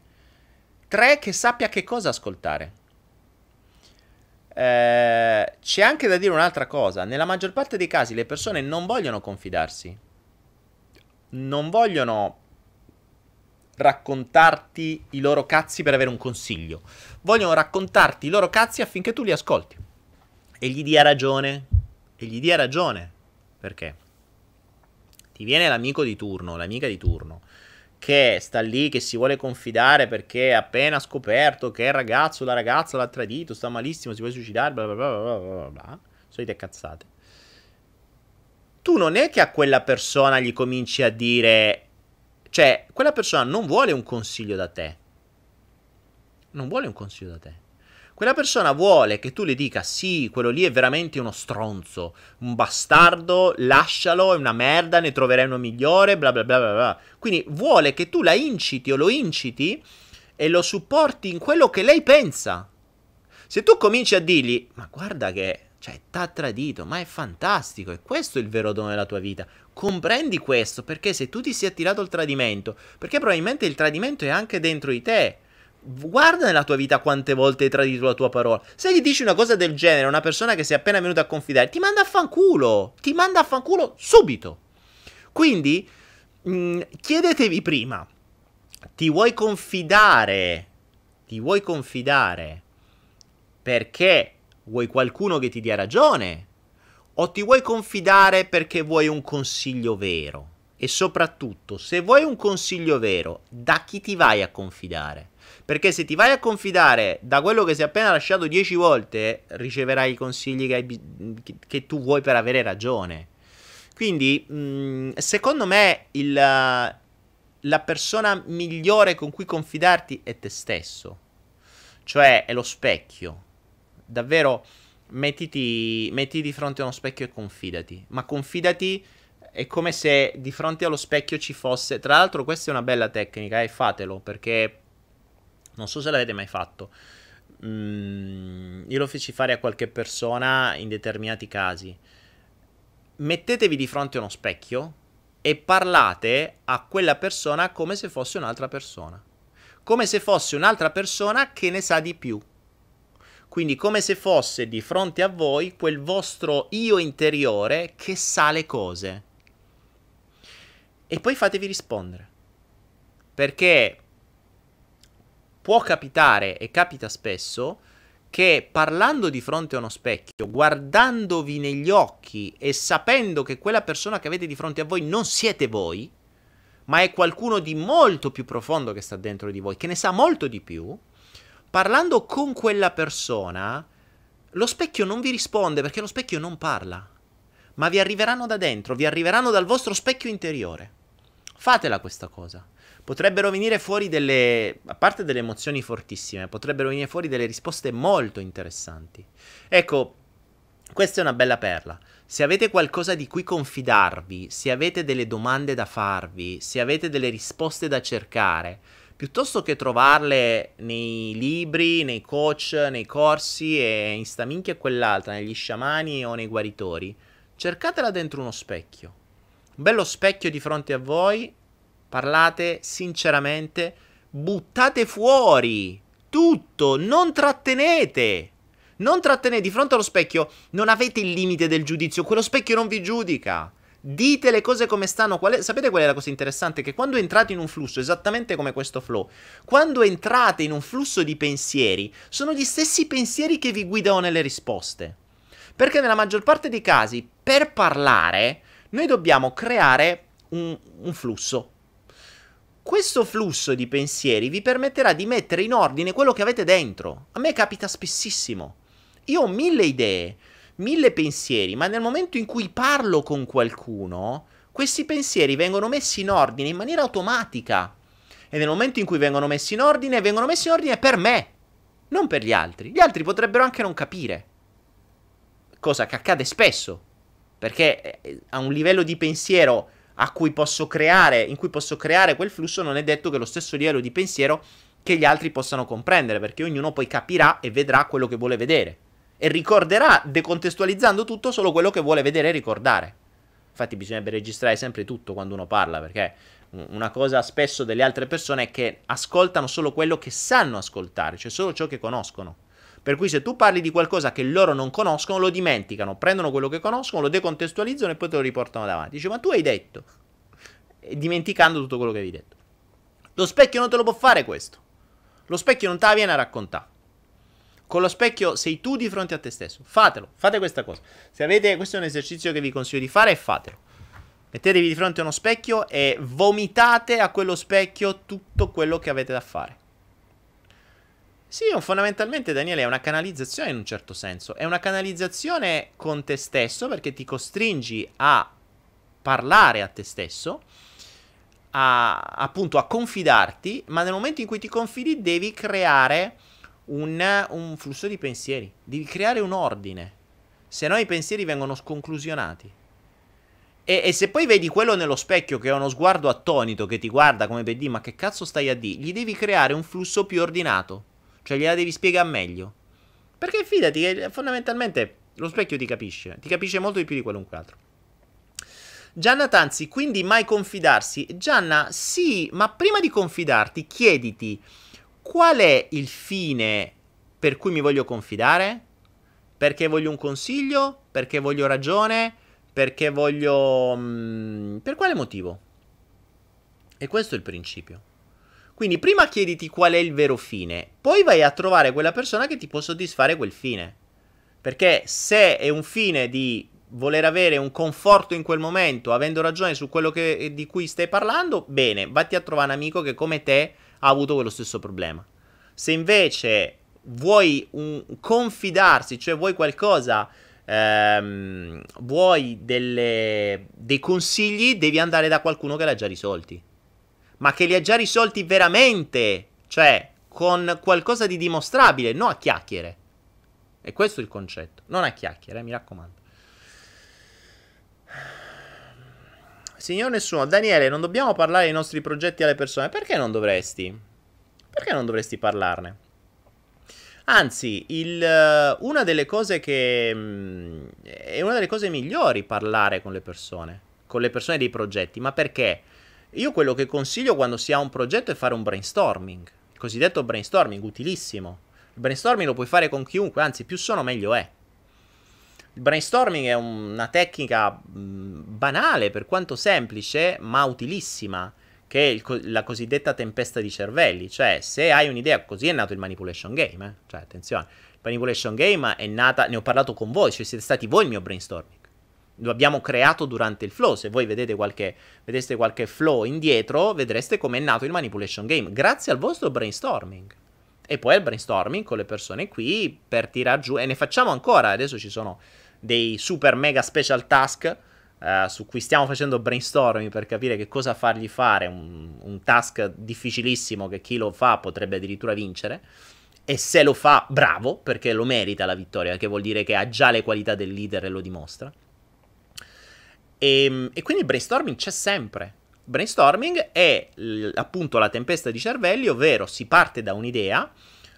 Tre che sappia che cosa ascoltare. Eh, c'è anche da dire un'altra cosa. Nella maggior parte dei casi le persone non vogliono confidarsi. Non vogliono raccontarti i loro cazzi per avere un consiglio. Vogliono raccontarti i loro cazzi affinché tu li ascolti. E gli dia ragione. E gli dia ragione. Perché? Ti viene l'amico di turno, l'amica di turno, che sta lì, che si vuole confidare perché ha appena scoperto che il ragazzo, la ragazza l'ha tradito, sta malissimo, si vuole suicidare, bla bla bla bla bla bla. Solite cazzate. Tu non è che a quella persona gli cominci a dire cioè, quella persona non vuole un consiglio da te. Non vuole un consiglio da te. Quella persona vuole che tu le dica sì, quello lì è veramente uno stronzo, un bastardo, lascialo, è una merda, ne troverai uno migliore, bla bla bla bla bla. Quindi vuole che tu la inciti o lo inciti e lo supporti in quello che lei pensa. Se tu cominci a dirgli, ma guarda che, cioè, t'ha tradito, ma è fantastico, e questo è il vero dono della tua vita. Comprendi questo, perché se tu ti sei attirato il tradimento, perché probabilmente il tradimento è anche dentro di te. Guarda nella tua vita quante volte hai tradito la tua parola. Se gli dici una cosa del genere a una persona che si è appena venuta a confidare, ti manda a fanculo. Ti manda a fanculo subito. Quindi, mh, mm, chiedetevi prima, ti vuoi confidare? Ti vuoi confidare? Perché vuoi qualcuno che ti dia ragione? O ti vuoi confidare perché vuoi un consiglio vero? E soprattutto, se vuoi un consiglio vero, da chi ti vai a confidare? Perché se ti vai a confidare da quello che sei appena lasciato dieci volte, riceverai i consigli che, hai, che tu vuoi per avere ragione. Quindi, mh, secondo me, il, la persona migliore con cui confidarti è te stesso. Cioè è lo specchio. Davvero mettiti, mettiti di fronte a uno specchio e confidati. Ma confidati è come se di fronte allo specchio ci fosse. Tra l'altro, questa è una bella tecnica e eh, fatelo perché non so se l'avete mai fatto. Mm, io lo feci fare a qualche persona in determinati casi. Mettetevi di fronte a uno specchio e parlate a quella persona come se fosse un'altra persona. Come se fosse un'altra persona che ne sa di più. Quindi come se fosse di fronte a voi quel vostro io interiore che sa le cose. E poi fatevi rispondere. Perché può capitare e capita spesso che parlando di fronte a uno specchio, guardandovi negli occhi e sapendo che quella persona che avete di fronte a voi non siete voi, ma è qualcuno di molto più profondo che sta dentro di voi, che ne sa molto di più, parlando con quella persona, lo specchio non vi risponde perché lo specchio non parla, ma vi arriveranno da dentro, vi arriveranno dal vostro specchio interiore. Fatela questa cosa potrebbero venire fuori delle, a parte delle emozioni fortissime, potrebbero venire fuori delle risposte molto interessanti. Ecco, questa è una bella perla. Se avete qualcosa di cui confidarvi, se avete delle domande da farvi, se avete delle risposte da cercare, piuttosto che trovarle nei libri, nei coach, nei corsi e in sta minchia e quell'altra, negli sciamani o nei guaritori, cercatela dentro uno specchio. Un bello specchio di fronte a voi parlate sinceramente, buttate fuori tutto, non trattenete. Non trattenete di fronte allo specchio, non avete il limite del giudizio, quello specchio non vi giudica. Dite le cose come stanno. Qual è, sapete qual è la cosa interessante? Che quando entrate in un flusso, esattamente come questo flow, quando entrate in un flusso di pensieri, sono gli stessi pensieri che vi guidano nelle risposte. Perché nella maggior parte dei casi, per parlare, noi dobbiamo creare un, un flusso. Questo flusso di pensieri vi permetterà di mettere in ordine quello che avete dentro. A me capita spessissimo. Io ho mille idee, mille pensieri, ma nel momento in cui parlo con qualcuno, questi pensieri vengono messi in ordine in maniera automatica. E nel momento in cui vengono messi in ordine, vengono messi in ordine per me, non per gli altri. Gli altri potrebbero anche non capire. Cosa che accade spesso. Perché eh, a un livello di pensiero a cui posso creare, in cui posso creare quel flusso, non è detto che lo stesso livello di pensiero che gli altri possano comprendere, perché ognuno poi capirà e vedrà quello che vuole vedere e ricorderà decontestualizzando tutto solo quello che vuole vedere e ricordare. Infatti bisognerebbe registrare sempre tutto quando uno parla, perché una cosa spesso delle altre persone è che ascoltano solo quello che sanno ascoltare, cioè solo ciò che conoscono. Per cui se tu parli di qualcosa che loro non conoscono, lo dimenticano, prendono quello che conoscono, lo decontestualizzano e poi te lo riportano davanti. Dice, ma tu hai detto, dimenticando tutto quello che hai detto. Lo specchio non te lo può fare questo. Lo specchio non te la viene a raccontare. Con lo specchio sei tu di fronte a te stesso. Fatelo, fate questa cosa. Se avete, questo è un esercizio che vi consiglio di fare, fatelo. Mettetevi di fronte a uno specchio e vomitate a quello specchio tutto quello che avete da fare. Sì, fondamentalmente Daniele è una canalizzazione in un certo senso. È una canalizzazione con te stesso perché ti costringi a parlare a te stesso, a, appunto a confidarti, ma nel momento in cui ti confidi devi creare un, un flusso di pensieri, devi creare un ordine. Se no i pensieri vengono sconclusionati. E, e, se poi vedi quello nello specchio che ha uno sguardo attonito che ti guarda come per dire ma che cazzo stai a dire, gli devi creare un flusso più ordinato. Cioè gliela devi spiegare meglio. Perché fidati che fondamentalmente lo specchio ti capisce, ti capisce molto di più di qualunque altro. Gianna Tanzi, quindi mai confidarsi? Gianna, sì, ma prima di confidarti chiediti qual è il fine per cui mi voglio confidare? Perché voglio un consiglio? Perché voglio ragione? Perché voglio... Mh, mm, per quale motivo? E questo è il principio. Quindi prima chiediti qual è il vero fine, poi vai a trovare quella persona che ti può soddisfare quel fine. Perché se è un fine di voler avere un conforto in quel momento, avendo ragione su quello che, di cui stai parlando, bene, vatti a trovare un amico che come te ha avuto quello stesso problema. Se invece vuoi un, confidarsi, cioè vuoi qualcosa, ehm, vuoi delle, dei consigli, devi andare da qualcuno che l'ha già risolti. ma che li ha già risolti veramente, cioè con qualcosa di dimostrabile, non a chiacchiere. E questo è il concetto, non a chiacchiere, eh, mi raccomando. Signor nessuno, Daniele, non dobbiamo parlare dei nostri progetti alle persone. Perché non dovresti? Perché non dovresti parlarne? Anzi, il, eh, una delle cose che mh, mm, è una delle cose migliori parlare con le persone, con le persone dei progetti, ma perché? Io quello che consiglio quando si ha un progetto è fare un brainstorming, il cosiddetto brainstorming, utilissimo. Il brainstorming lo puoi fare con chiunque, anzi, più sono meglio è. Il brainstorming è una tecnica mh, banale per quanto semplice, ma utilissima, che è il, la cosiddetta tempesta di cervelli. Cioè, se hai un'idea, così è nato il manipulation game. Eh? Cioè, attenzione, il manipulation game è nata, ne ho parlato con voi, cioè siete stati voi il mio brainstorming. Lo abbiamo creato durante il flow. Se voi vedete qualche, vedeste qualche flow indietro, vedreste come è nato il manipulation game. Grazie al vostro brainstorming. E poi al brainstorming con le persone qui per tirar giù. E ne facciamo ancora. Adesso ci sono dei super mega special task uh, su cui stiamo facendo brainstorming per capire che cosa fargli fare, un, un task difficilissimo che chi lo fa potrebbe addirittura vincere. E se lo fa, bravo, perché lo merita la vittoria, che vuol dire che ha già le qualità del leader e lo dimostra. E, ehm, e quindi il brainstorming c'è sempre. Brainstorming è l- appunto la tempesta di cervelli, ovvero si parte da un'idea,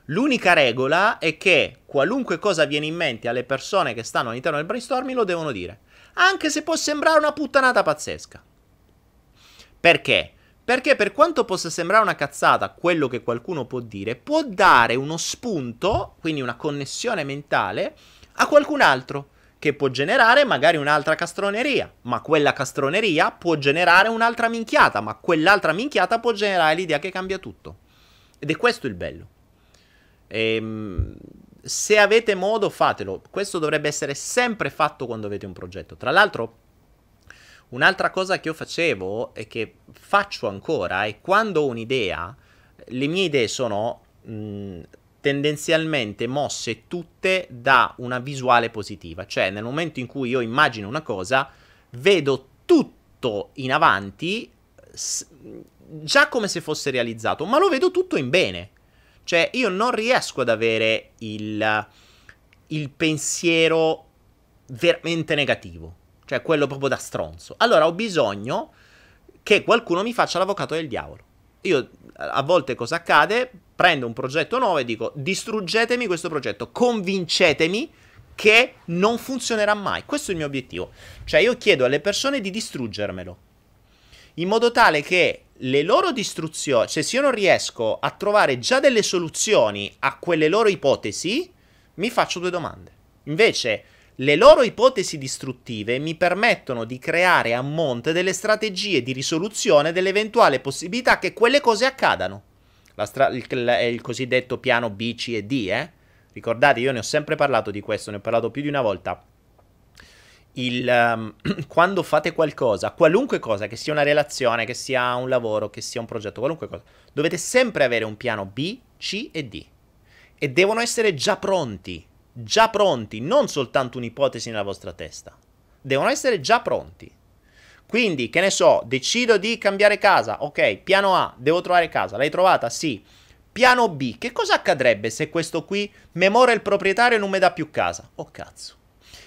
L'unica regola è che qualunque cosa viene in mente alle persone che stanno all'interno del brainstorming lo devono dire. Anche se può sembrare una puttanata pazzesca. Perché? Perché per quanto possa sembrare una cazzata quello che qualcuno può dire, può dare uno spunto, quindi una connessione mentale, a qualcun altro, che può generare magari un'altra castroneria, ma quella castroneria può generare un'altra minchiata, ma quell'altra minchiata può generare l'idea che cambia tutto. Ed è questo il bello. Ehm, se avete modo, fatelo. Questo dovrebbe essere sempre fatto quando avete un progetto. Tra l'altro, un'altra cosa che io facevo e che faccio ancora è quando ho un'idea, le mie idee sono mh, tendenzialmente mosse tutte da una visuale positiva. Cioè, nel momento in cui io immagino una cosa, vedo tutto in avanti s- già come se fosse realizzato, ma lo vedo tutto in bene. Cioè, io non riesco ad avere il, il pensiero veramente negativo. Cioè, quello proprio da stronzo. Allora, ho bisogno che qualcuno mi faccia l'avvocato del diavolo. Io, a volte cosa accade? Prendo un progetto nuovo e dico, distruggetemi questo progetto, convincetemi che non funzionerà mai. Questo è il mio obiettivo. Cioè, io chiedo alle persone di distruggermelo. In modo tale che le loro distruzioni, cioè se io non riesco a trovare già delle soluzioni a quelle loro ipotesi, mi faccio due domande. Invece, le loro ipotesi distruttive mi permettono di creare a monte delle strategie di risoluzione dell'eventuale possibilità che quelle cose accadano. Stra- il, il, il, cosiddetto piano B, C e D, eh? Ricordate, io ne ho sempre parlato di questo, ne ho parlato più di una volta il, um, quando fate qualcosa, qualunque cosa, che sia una relazione, che sia un lavoro, che sia un progetto, qualunque cosa, dovete sempre avere un piano B, C e D. E devono essere già pronti, già pronti, non soltanto un'ipotesi nella vostra testa. Devono essere già pronti. Quindi, che ne so, decido di cambiare casa. Ok, piano A, devo trovare casa. L'hai trovata? Sì. Piano B, che cosa accadrebbe se questo qui memora il proprietario e non mi dà più casa? Oh cazzo.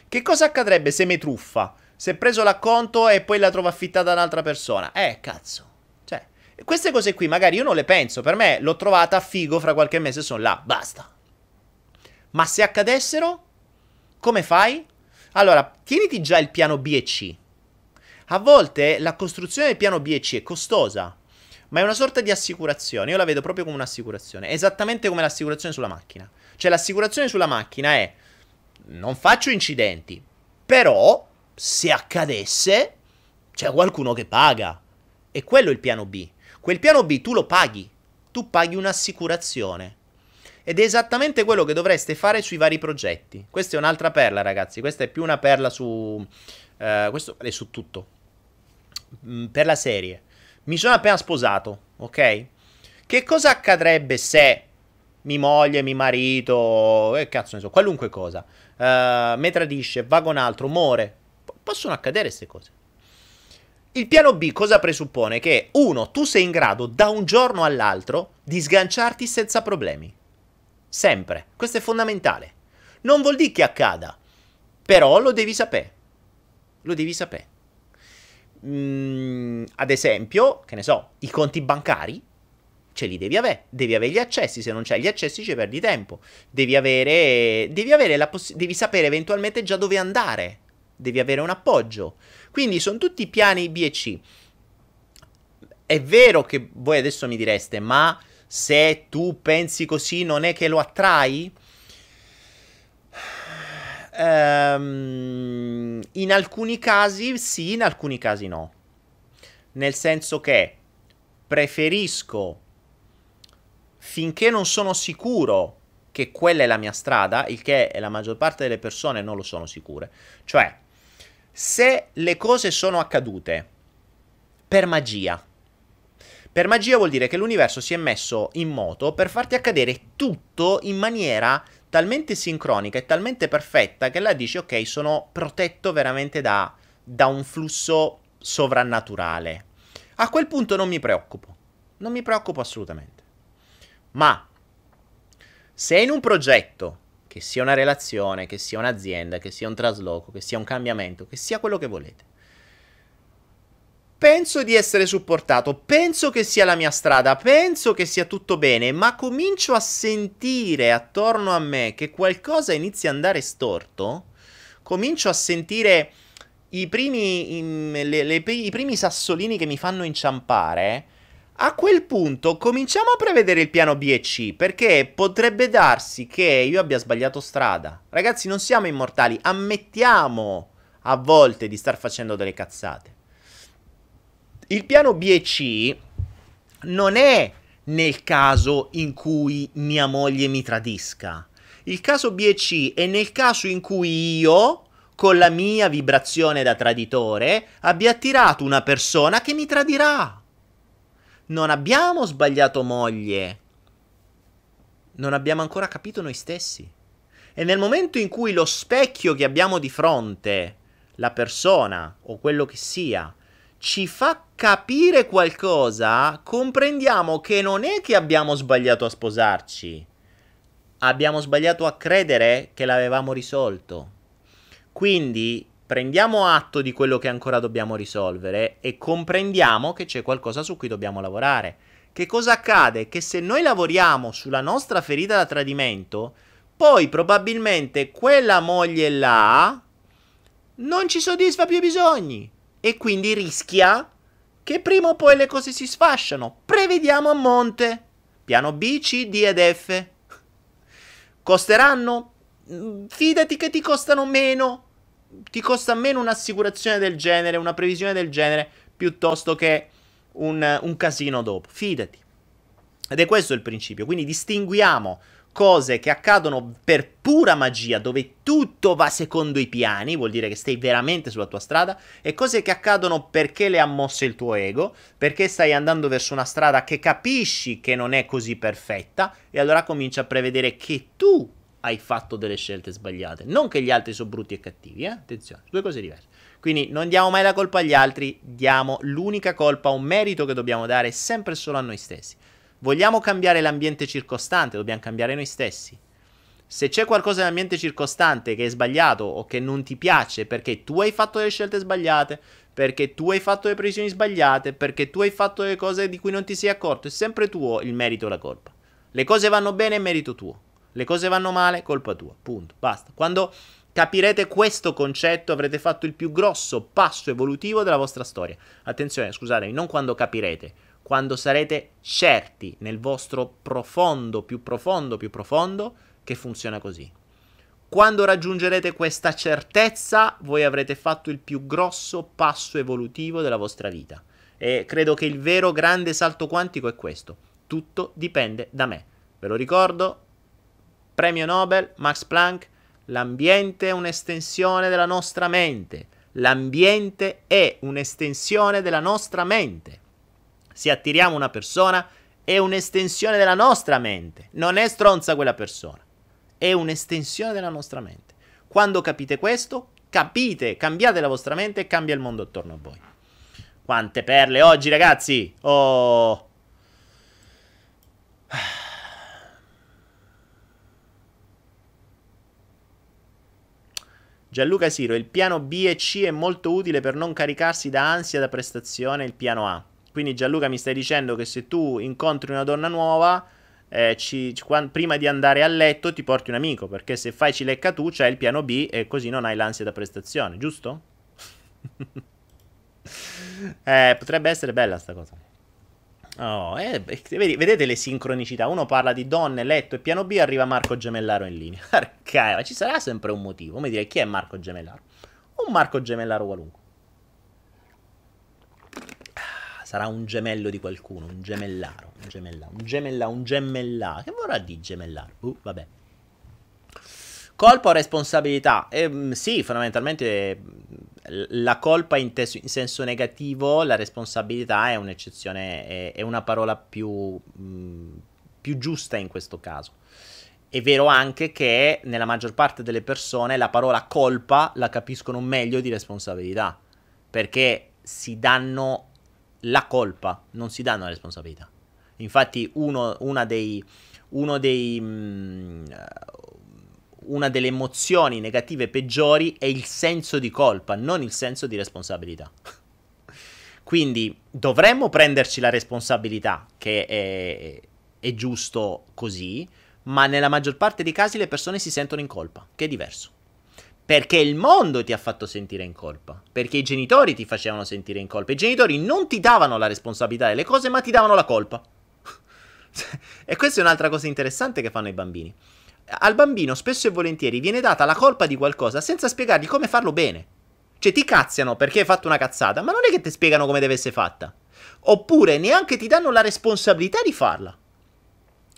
Che cosa accadrebbe se mi truffa? Se preso l'acconto e poi la trovo affittata da un'altra persona? Eh, cazzo. Cioè, queste cose qui magari io non le penso. Per me l'ho trovata a figo fra qualche mese sono là. Basta. Ma se accadessero? Come fai? Allora, tieniti già il piano B e C. A volte la costruzione del piano B e C è costosa, ma è una sorta di assicurazione. Io la vedo proprio come un'assicurazione, esattamente come l'assicurazione sulla macchina. Cioè l'assicurazione sulla macchina è non faccio incidenti, però se accadesse c'è qualcuno che paga. E quello è il piano B. Quel piano B tu lo paghi, tu paghi un'assicurazione. Ed è esattamente quello che dovreste fare sui vari progetti. Questa è un'altra perla, ragazzi. Questa è più una perla su. Eh, questo è su tutto. Mm, per la serie. Mi sono appena sposato, ok? Che cosa accadrebbe se mi moglie, mi marito, eh, cazzo ne so, qualunque cosa uh, mi tradisce, va con altro, muore. P- possono accadere queste cose. Il piano B cosa presuppone? Che uno, tu sei in grado da un giorno all'altro di sganciarti senza problemi. Sempre. Questo è fondamentale. Non vuol dire che accada, però lo devi sapere. Lo devi sapere. Mm, ad esempio, che ne so, i conti bancari ce li devi avere, devi avere gli accessi, se non c'hai gli accessi ci perdi tempo, devi avere, devi, avere la poss- devi sapere eventualmente già dove andare, devi avere un appoggio. Quindi sono tutti piani B e C. È vero che voi adesso mi direste, ma se tu pensi così non è che lo attrai? Um, in alcuni casi sì, in alcuni casi no. Nel senso che preferisco finché non sono sicuro che quella è la mia strada, il che la maggior parte delle persone non lo sono sicure. Cioè, se le cose sono accadute per magia, per magia vuol dire che l'universo si è messo in moto per farti accadere tutto in maniera talmente sincronica e talmente perfetta che là dici ok, sono protetto veramente da, da un flusso sovrannaturale. A quel punto non mi preoccupo, non mi preoccupo assolutamente. Ma se in un progetto, che sia una relazione, che sia un'azienda, che sia un trasloco, che sia un cambiamento, che sia quello che volete, penso di essere supportato, penso che sia la mia strada, penso che sia tutto bene, ma comincio a sentire attorno a me che qualcosa inizia ad andare storto, comincio a sentire i primi, i, le, le, i primi sassolini che mi fanno inciampare, a quel punto cominciamo a prevedere il piano B e C, perché potrebbe darsi che io abbia sbagliato strada. Ragazzi, non siamo immortali, ammettiamo a volte di star facendo delle cazzate. Il piano B e C non è nel caso in cui mia moglie mi tradisca. Il caso B e C è nel caso in cui io, con la mia vibrazione da traditore, abbia attirato una persona che mi tradirà non abbiamo sbagliato moglie. Non abbiamo ancora capito noi stessi. E nel momento in cui lo specchio che abbiamo di fronte, la persona o quello che sia, ci fa capire qualcosa, comprendiamo che non è che abbiamo sbagliato a sposarci. Abbiamo sbagliato a credere che l'avevamo risolto. Quindi prendiamo atto di quello che ancora dobbiamo risolvere e comprendiamo che c'è qualcosa su cui dobbiamo lavorare. Che cosa accade? Che se noi lavoriamo sulla nostra ferita da tradimento, poi probabilmente quella moglie là non ci soddisfa più i bisogni e quindi rischia che prima o poi le cose si sfasciano. Prevediamo a monte. Piano B, C, D ed F. Costeranno? Mm, fidati che ti costano meno ti costa meno un'assicurazione del genere, una previsione del genere, piuttosto che un, un casino dopo. Fidati. Ed è questo il principio. Quindi distinguiamo cose che accadono per pura magia, dove tutto va secondo i piani, vuol dire che stai veramente sulla tua strada, e cose che accadono perché le ha mosse il tuo ego, perché stai andando verso una strada che capisci che non è così perfetta, e allora cominci a prevedere che tu hai fatto delle scelte sbagliate. Non che gli altri sono brutti e cattivi, eh? Attenzione, due cose diverse. Quindi non diamo mai la colpa agli altri, diamo l'unica colpa, un merito che dobbiamo dare sempre solo a noi stessi. Vogliamo cambiare l'ambiente circostante, dobbiamo cambiare noi stessi. Se c'è qualcosa nell'ambiente circostante che è sbagliato o che non ti piace perché tu hai fatto delle scelte sbagliate, perché tu hai fatto le previsioni sbagliate, perché tu hai fatto le cose di cui non ti sei accorto, è sempre tuo il merito e la colpa. Le cose vanno bene, è merito tuo. Le cose vanno male, colpa tua. Punto. Basta. Quando capirete questo concetto avrete fatto il più grosso passo evolutivo della vostra storia. Attenzione, scusatemi, non quando capirete, quando sarete certi nel vostro profondo, più profondo, più profondo che funziona così. Quando raggiungerete questa certezza, voi avrete fatto il più grosso passo evolutivo della vostra vita. E credo che il vero grande salto quantico è questo. Tutto dipende da me. Ve lo ricordo, Premio Nobel, Max Planck, l'ambiente è un'estensione della nostra mente. L'ambiente è un'estensione della nostra mente. Se attiriamo una persona, è un'estensione della nostra mente. Non è stronza quella persona. È un'estensione della nostra mente. Quando capite questo, capite, cambiate la vostra mente e cambia il mondo attorno a voi. Quante perle oggi, ragazzi! Oh! Gianluca Siro, il piano B e C è molto utile per non caricarsi da ansia da prestazione il piano A. Quindi Gianluca mi stai dicendo che se tu incontri una donna nuova, eh, ci, quando, prima di andare a letto ti porti un amico, perché se fai cilecca tu c'hai il piano B e così non hai l'ansia da prestazione, giusto? eh, potrebbe essere bella sta cosa. Oh, eh, vedete le sincronicità? Uno parla di donne, letto e piano B, arriva Marco Gemellaro in linea. Arcaia, ci sarà sempre un motivo. Come dire, chi è Marco Gemellaro? Un Marco Gemellaro qualunque. Ah, sarà un gemello di qualcuno, un gemellaro, un gemellaro, un gemellaro, un gemellaro. Che vorrà dire gemellaro? Uh, vabbè. Colpa o responsabilità? Eh, sì, fondamentalmente la colpa in, te- in, senso negativo, la responsabilità è un'eccezione, è, è una parola più, mh, più, giusta in questo caso. È vero anche che nella maggior parte delle persone la parola colpa la capiscono meglio di responsabilità, perché si danno la colpa, non si danno la responsabilità. Infatti uno, dei, uno dei, mh, una delle emozioni negative peggiori è il senso di colpa, non il senso di responsabilità. Quindi dovremmo prenderci la responsabilità, che è, è, giusto così, ma nella maggior parte dei casi le persone si sentono in colpa, che è diverso. Perché il mondo ti ha fatto sentire in colpa, perché i genitori ti facevano sentire in colpa. I genitori non ti davano la responsabilità delle cose, ma ti davano la colpa. e questa è un'altra cosa interessante che fanno i bambini al bambino spesso e volentieri viene data la colpa di qualcosa senza spiegargli come farlo bene. Cioè ti cazziano perché hai fatto una cazzata, ma non è che ti spiegano come deve essere fatta. Oppure neanche ti danno la responsabilità di farla.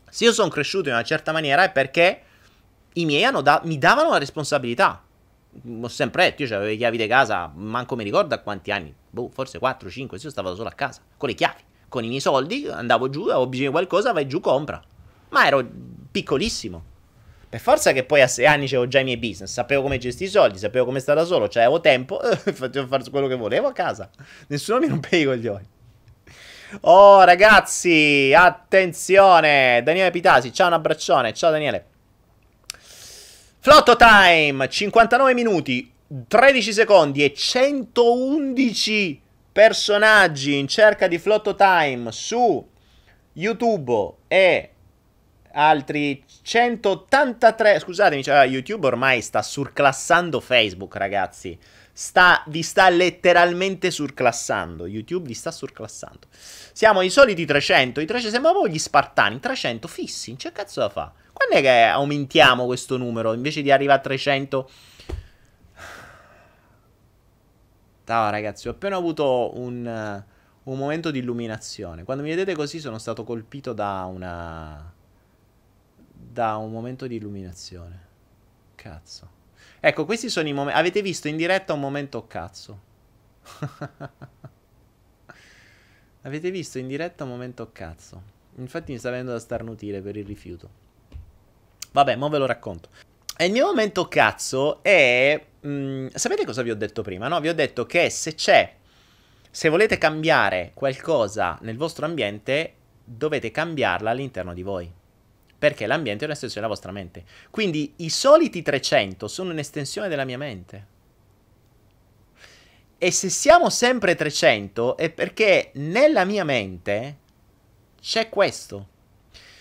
Se io sono cresciuto in una certa maniera è perché i miei da- mi davano la responsabilità. Ho sempre detto, io avevo le chiavi di casa, manco mi ricordo a quanti anni, boh, forse 4, 5, io stavo solo a casa, con le chiavi, con i miei soldi, andavo giù, avevo bisogno di qualcosa, vai giù, compra. Ma ero piccolissimo. Per forza che poi a sei anni avevo già i miei business, sapevo come gestire i soldi, sapevo come stare da solo, cioè avevo tempo, facevo fare quello che volevo a casa. Nessuno mi rompeva i coglioni. Oh ragazzi, attenzione, Daniele Pitasi, ciao un abbraccione, ciao Daniele. Flotto time, 59 minuti, 13 secondi e 111 personaggi in cerca di Flotto time su YouTube e altri 183. Scusatemi, cioè, YouTube ormai sta surclassando Facebook, ragazzi. Sta, vi sta letteralmente surclassando. YouTube vi sta surclassando. Siamo i soliti 300. I 300 sembrano gli spartani. 300 fissi. C'è cazzo da fa? Quando è che aumentiamo questo numero invece di arrivare a 300? Ciao ragazzi, ho appena avuto un, un momento di illuminazione. Quando mi vedete così sono stato colpito da una da un momento di illuminazione. Cazzo. Ecco, questi sono i momenti. Avete visto in diretta un momento cazzo. Avete visto in diretta un momento cazzo. Infatti mi sta venendo da starnutire per il rifiuto. Vabbè, mo ve lo racconto. E il mio momento cazzo è... Mh, mm, sapete cosa vi ho detto prima? No? Vi ho detto che se c'è... Se volete cambiare qualcosa nel vostro ambiente, dovete cambiarla all'interno di voi perché l'ambiente è un'estensione della vostra mente. Quindi i soliti 300 sono un'estensione della mia mente. E se siamo sempre 300 è perché nella mia mente c'è questo.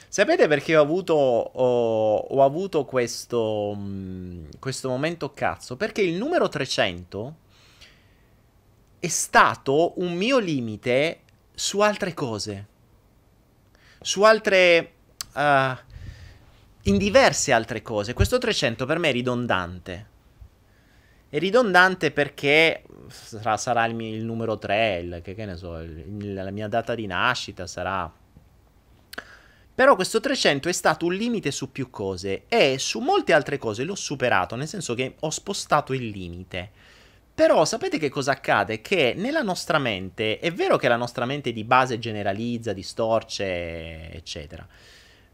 Sapete perché ho avuto, ho, ho avuto questo, mm, questo momento cazzo? Perché il numero 300 è stato un mio limite su altre cose. Su altre... Uh, in diverse altre cose. Questo 300 per me è ridondante. È ridondante perché sarà, sarà il, mio, il, numero 3, il, che, che ne so, il, la mia data di nascita sarà... Però questo 300 è stato un limite su più cose e su molte altre cose l'ho superato, nel senso che ho spostato il limite. Però sapete che cosa accade? Che nella nostra mente, è vero che la nostra mente di base generalizza, distorce, eccetera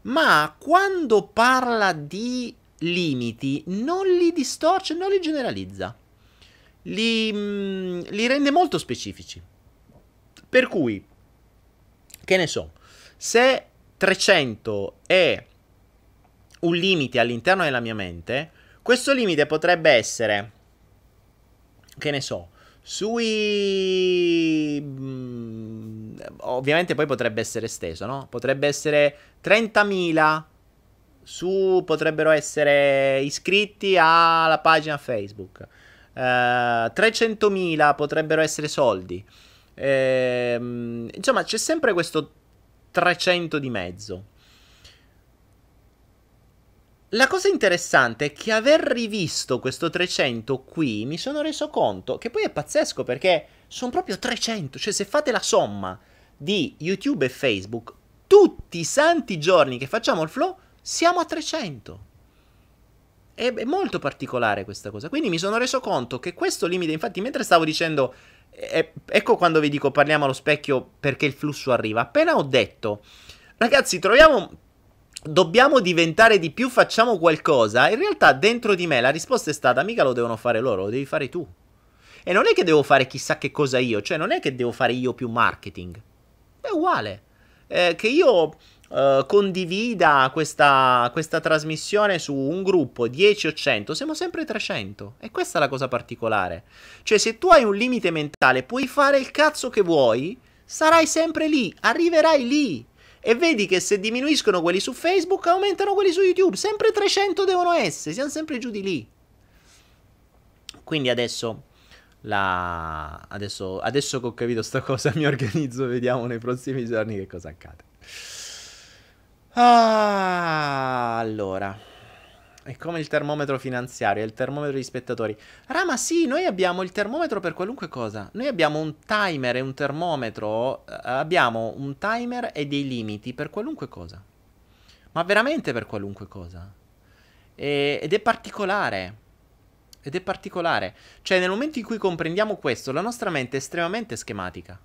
ma quando parla di limiti non li distorce, non li generalizza, li, mm, li rende molto specifici. Per cui, che ne so, se 300 è un limite all'interno della mia mente, questo limite potrebbe essere, che ne so, sui... Ovviamente poi potrebbe essere esteso, no? Potrebbe essere 30.000 su... potrebbero essere iscritti alla pagina Facebook. Uh, eh, 300.000 potrebbero essere soldi. Uh, insomma, c'è sempre questo 300 di mezzo. La cosa interessante è che aver rivisto questo 300 qui mi sono reso conto che poi è pazzesco perché sono proprio 300, cioè se fate la somma di YouTube e Facebook, tutti i santi giorni che facciamo il flow siamo a 300. È, è molto particolare questa cosa, quindi mi sono reso conto che questo limite, infatti mentre stavo dicendo, eh, ecco quando vi dico parliamo allo specchio perché il flusso arriva, appena ho detto, ragazzi troviamo dobbiamo diventare di più, facciamo qualcosa. In realtà dentro di me la risposta è stata mica lo devono fare loro, lo devi fare tu. E non è che devo fare chissà che cosa io, cioè non è che devo fare io più marketing. È uguale. Eh, che io eh, condivida questa, questa trasmissione su un gruppo 10 o 100, siamo sempre 300. E questa è la cosa particolare. Cioè se tu hai un limite mentale, puoi fare il cazzo che vuoi, sarai sempre lì, arriverai lì. E vedi che se diminuiscono quelli su Facebook, aumentano quelli su YouTube. Sempre 300 devono essere, siamo sempre giù di lì. Quindi adesso, la... adesso, adesso che ho capito sta cosa, mi organizzo, vediamo nei prossimi giorni che cosa accade. Ah, allora. È come il termometro finanziario, è il termometro di spettatori. Rama, sì, noi abbiamo il termometro per qualunque cosa. Noi abbiamo un timer e un termometro. Eh, abbiamo un timer e dei limiti per qualunque cosa. Ma veramente per qualunque cosa. E, ed è particolare. Ed è particolare. Cioè, nel momento in cui comprendiamo questo, la nostra mente è estremamente schematica.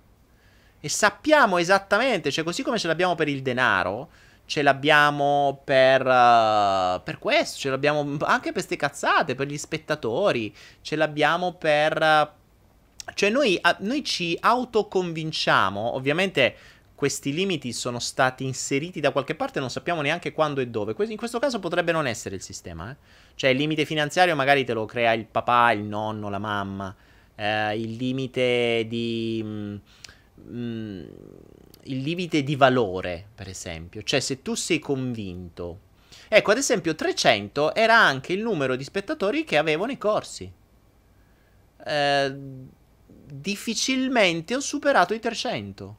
E sappiamo esattamente, cioè così come ce l'abbiamo per il denaro, ce l'abbiamo per, uh, per questo, ce l'abbiamo anche per queste cazzate, per gli spettatori, ce l'abbiamo per... Uh, cioè noi, uh, noi ci autoconvinciamo, ovviamente questi limiti sono stati inseriti da qualche parte, non sappiamo neanche quando e dove. In questo caso potrebbe non essere il sistema. Eh? Cioè il limite finanziario magari te lo crea il papà, il nonno, la mamma. Eh, il limite di... Mh, mm, mm, il limite di valore, per esempio. Cioè, se tu sei convinto. Ecco, ad esempio, 300 era anche il numero di spettatori che avevano i corsi. Eh, difficilmente ho superato i 300.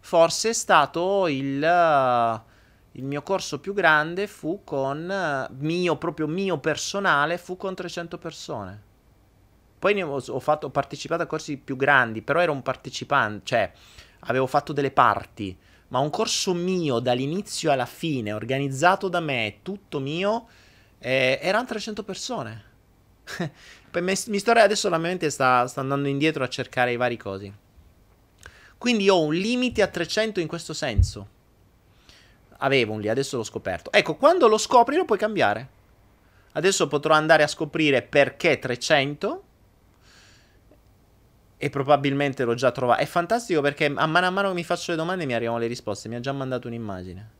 Forse è stato il, uh, il mio corso più grande fu con uh, mio, proprio mio personale, fu con 300 persone. Poi ho, ho, fatto, ho partecipato a corsi più grandi, però ero un partecipante, cioè avevo fatto delle parti, ma un corso mio dall'inizio alla fine, organizzato da me, tutto mio, eh, erano 300 persone. mi, mi sto, adesso la mia mente sta, sta andando indietro a cercare i vari cosi. Quindi ho un limite a 300 in questo senso. Avevo un lì, adesso l'ho scoperto. Ecco, quando lo scopri lo puoi cambiare. Adesso potrò andare a scoprire perché 300 e probabilmente l'ho già trovato. È fantastico perché a mano a mano che mi faccio le domande mi arrivano le risposte. Mi ha già mandato un'immagine.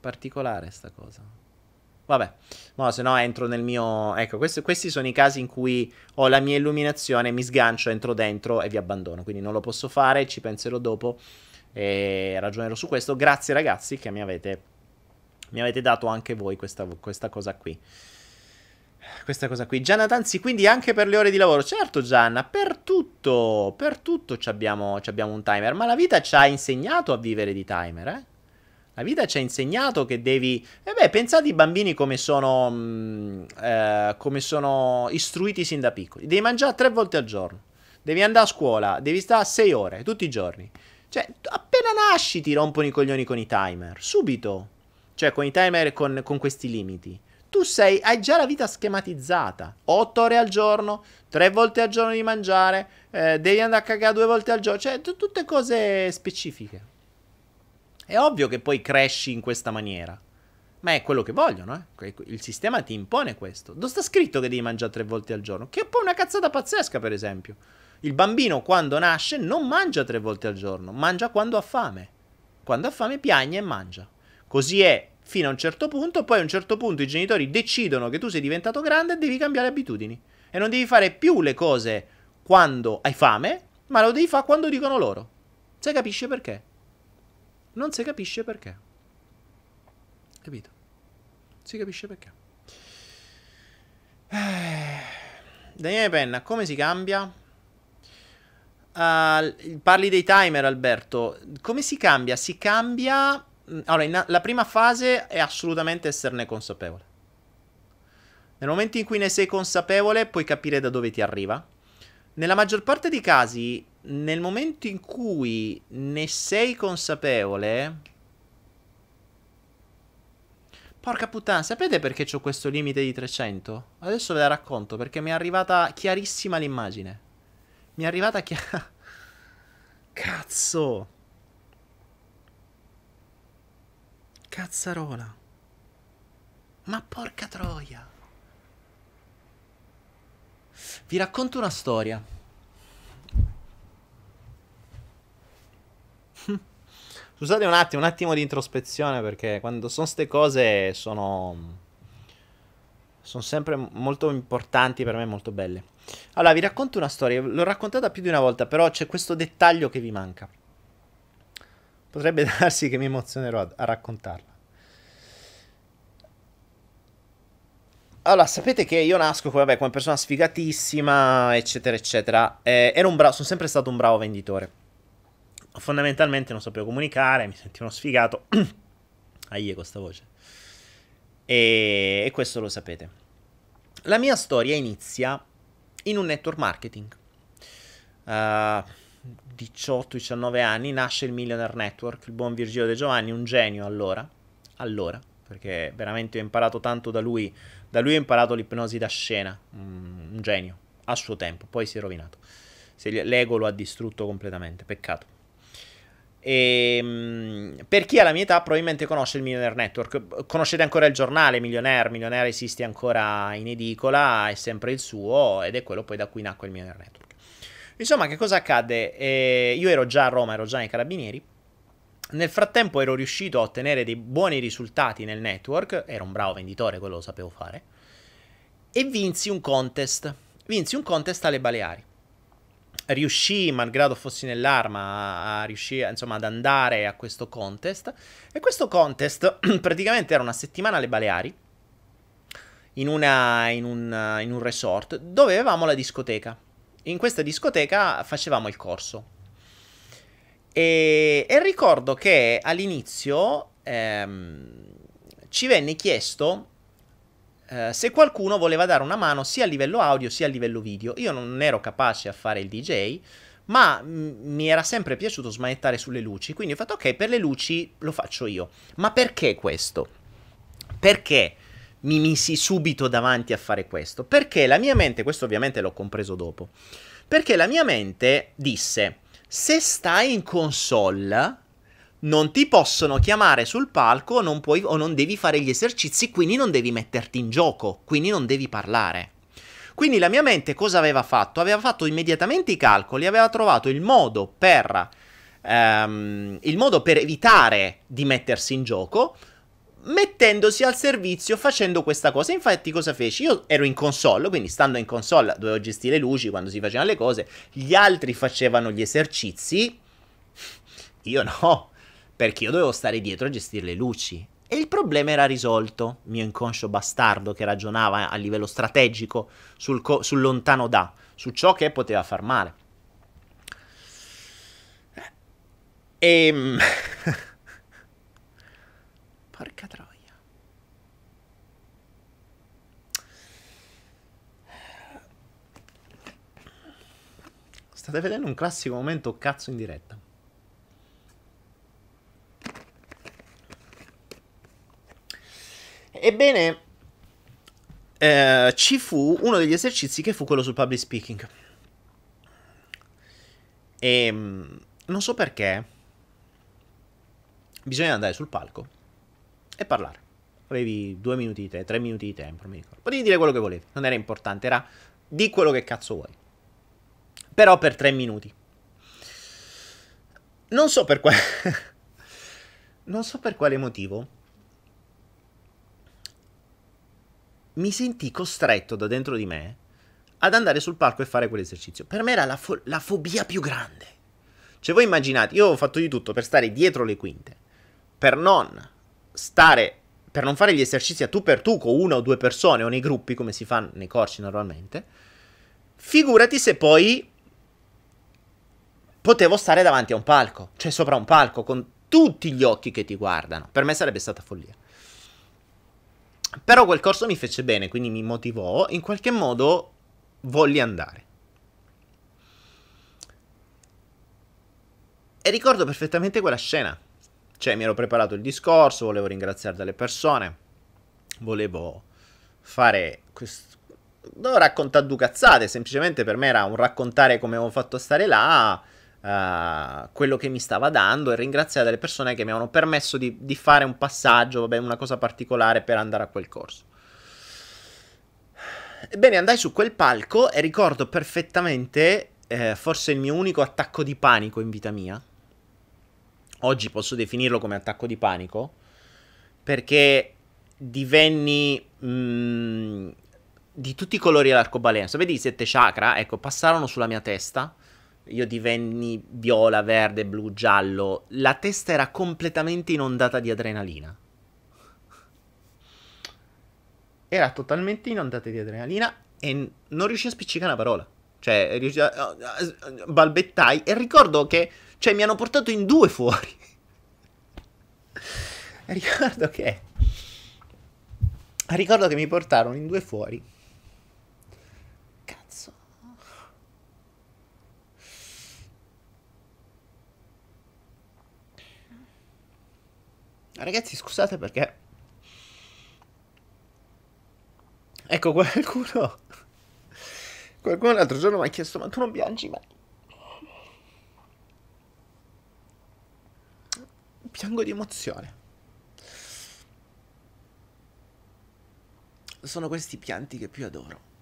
Particolare sta cosa. Vabbè, no, se no entro nel mio... Ecco, questi, questi, sono i casi in cui ho la mia illuminazione, mi sgancio, entro dentro e vi abbandono. Quindi non lo posso fare, ci penserò dopo e ragionerò su questo. Grazie ragazzi che mi avete, mi avete dato anche voi questa, questa cosa qui questa cosa qui. Gianna Tanzi, quindi anche per le ore di lavoro. Certo, Gianna, per tutto, per tutto abbiamo, abbiamo un timer. Ma la vita ci ha insegnato a vivere di timer, eh? La vita ci ha insegnato che devi... E eh beh, pensate ai bambini come sono, mh, mm, eh, come sono istruiti sin da piccoli. Devi mangiare tre volte al giorno. Devi andare a scuola, devi stare sei ore, tutti i giorni. Cioè, appena nasci ti rompono i coglioni con i timer. Subito. Cioè, con i timer e con, con questi limiti tu sei, hai già la vita schematizzata. 8 ore al giorno, 3 volte al giorno di mangiare, eh, devi andare a cagare due volte al giorno, cioè t- tutte cose specifiche. È ovvio che poi cresci in questa maniera. Ma è quello che vogliono, eh? Il sistema ti impone questo. Dove sta scritto che devi mangiare tre volte al giorno? Che è poi una cazzata pazzesca, per esempio. Il bambino quando nasce non mangia tre volte al giorno, mangia quando ha fame. Quando ha fame piagne e mangia. Così è fino a un certo punto, poi a un certo punto i genitori decidono che tu sei diventato grande e devi cambiare abitudini. E non devi fare più le cose quando hai fame, ma lo devi fare quando dicono loro. Si capisce perché? Non si capisce perché. Capito? Si capisce perché. Eh, Daniele Penna, come si cambia? Uh, parli dei timer, Alberto. Come si cambia? Si cambia. Mm, allora, in, la prima fase è assolutamente esserne consapevole. Nel momento in cui ne sei consapevole, puoi capire da dove ti arriva. Nella maggior parte dei casi, nel momento in cui ne sei consapevole. Porca puttana, sapete perché ho questo limite di 300? Adesso ve la racconto perché mi è arrivata chiarissima l'immagine. Mi è arrivata chiara. Cazzo. Cazzarola. Ma porca troia. Vi racconto una storia. Scusate un attimo, un attimo di introspezione perché quando sono ste cose sono sono sempre molto importanti per me, molto belle. Allora, vi racconto una storia, l'ho raccontata più di una volta, però c'è questo dettaglio che vi manca. Potrebbe darsi che mi emozionerò a, a raccontarla. Allora, sapete che io nasco vabbè, come persona sfigatissima, eccetera, eccetera. Eh, bravo, sono sempre stato un bravo venditore. Fondamentalmente non sapevo comunicare, mi sentivo sfigato. Aie con sta voce. E, e questo lo sapete. La mia storia inizia in un network marketing. Uh, 18-19 anni nasce il Millionaire Network, il buon Virgilio De Giovanni, un genio allora. Allora, perché veramente ho imparato tanto da lui da lui ho imparato l'ipnosi da scena, un genio, a suo tempo, poi si è rovinato. l'ego lo ha distrutto completamente, peccato. E, ehm, per chi ha la mia età probabilmente conosce il Millionaire Network. Conoscete ancora il giornale Millionaire? Millionaire esiste ancora in edicola, è sempre il suo ed è quello poi da cui nacque il Millionaire Network. Insomma, che cosa accadde? Eh, io ero già a Roma, ero già nei Carabinieri nel frattempo ero riuscito a ottenere dei buoni risultati nel network, ero un bravo venditore, quello lo sapevo fare, e vinsi un contest. Vinsi un contest alle Baleari. Riuscii, malgrado fossi nell'arma, a riuscire insomma, ad andare a questo contest. E questo contest praticamente era una settimana alle Baleari, in, una, in, un, in un resort, dove avevamo la discoteca. In questa discoteca facevamo il corso e, e ricordo che all'inizio ehm, ci venne chiesto eh, se qualcuno voleva dare una mano sia a livello audio sia a livello video. Io non ero capace a fare il DJ, ma m- mi era sempre piaciuto smanettare sulle luci, quindi ho fatto ok, per le luci lo faccio io. Ma perché questo? Perché mi misi subito davanti a fare questo? Perché la mia mente, questo ovviamente l'ho compreso dopo, perché la mia mente disse se stai in console, non ti possono chiamare sul palco non puoi, o non devi fare gli esercizi, quindi non devi metterti in gioco, quindi non devi parlare. Quindi la mia mente cosa aveva fatto? Aveva fatto immediatamente i calcoli, aveva trovato il modo per, um, il modo per evitare di mettersi in gioco mettendosi al servizio facendo questa cosa. Infatti, cosa feci? Io ero in console, quindi stando in console dovevo gestire le luci quando si facevano le cose. Gli altri facevano gli esercizi. Io no, perché io dovevo stare dietro a gestire le luci. E il problema era risolto. Mio inconscio bastardo che ragionava a livello strategico sul, co- sul lontano da, su ciò che poteva far male. E. Ehm, Porca troia. State vedendo un classico momento cazzo in diretta. Ebbene, eh, ci fu uno degli esercizi che fu quello sul public speaking. E mm, non so perché. Bisogna andare sul palco e parlare. Avevi due minuti di tempo, tre minuti di tempo, mi ricordo. Potevi dire quello che volevi, non era importante, era di quello che cazzo vuoi. Però per tre minuti. Non so per quale... non so per quale motivo. Mi sentì costretto da dentro di me ad andare sul palco e fare quell'esercizio. Per me era la, fo- la fobia più grande. Cioè voi immaginate, io ho fatto di tutto per stare dietro le quinte, per non stare, per non fare gli esercizi a tu per tu con una o due persone o nei gruppi come si fa nei corsi normalmente. Figurati se poi potevo stare davanti a un palco, cioè sopra un palco con tutti gli occhi che ti guardano. Per me sarebbe stata follia. Però quel corso mi fece bene, quindi mi motivò, in qualche modo volli andare. E ricordo perfettamente quella scena. Cioè, mi ero preparato il discorso, volevo ringraziare delle persone, volevo fare questo... Non raccontare due cazzate, semplicemente per me era un raccontare come avevo fatto stare là, uh, quello che mi stava dando e ringraziare delle persone che mi avevano permesso di, di fare un passaggio, vabbè, una cosa particolare per andare a quel corso. Ebbene, andai su quel palco e ricordo perfettamente, eh, forse il mio unico attacco di panico in vita mia. Oggi posso definirlo come attacco di panico, perché divenni mh, mm, di tutti i colori all'arcobaleno. Sapete i sette chakra? Ecco, passarono sulla mia testa. Io divenni viola, verde, blu, giallo. La testa era completamente inondata di adrenalina era totalmente inondata di adrenalina e non riuscì a spiccicare una parola. Cioè, a, balbettai e ricordo che, cioè, mi hanno portato in due fuori. ricordo che, ricordo che mi portarono in due fuori. Ragazzi, scusate perché Ecco, qualcuno. Qualcuno l'altro giorno mi ha chiesto: Ma tu non piangi mai? Piango di emozione. Sono questi pianti che più adoro.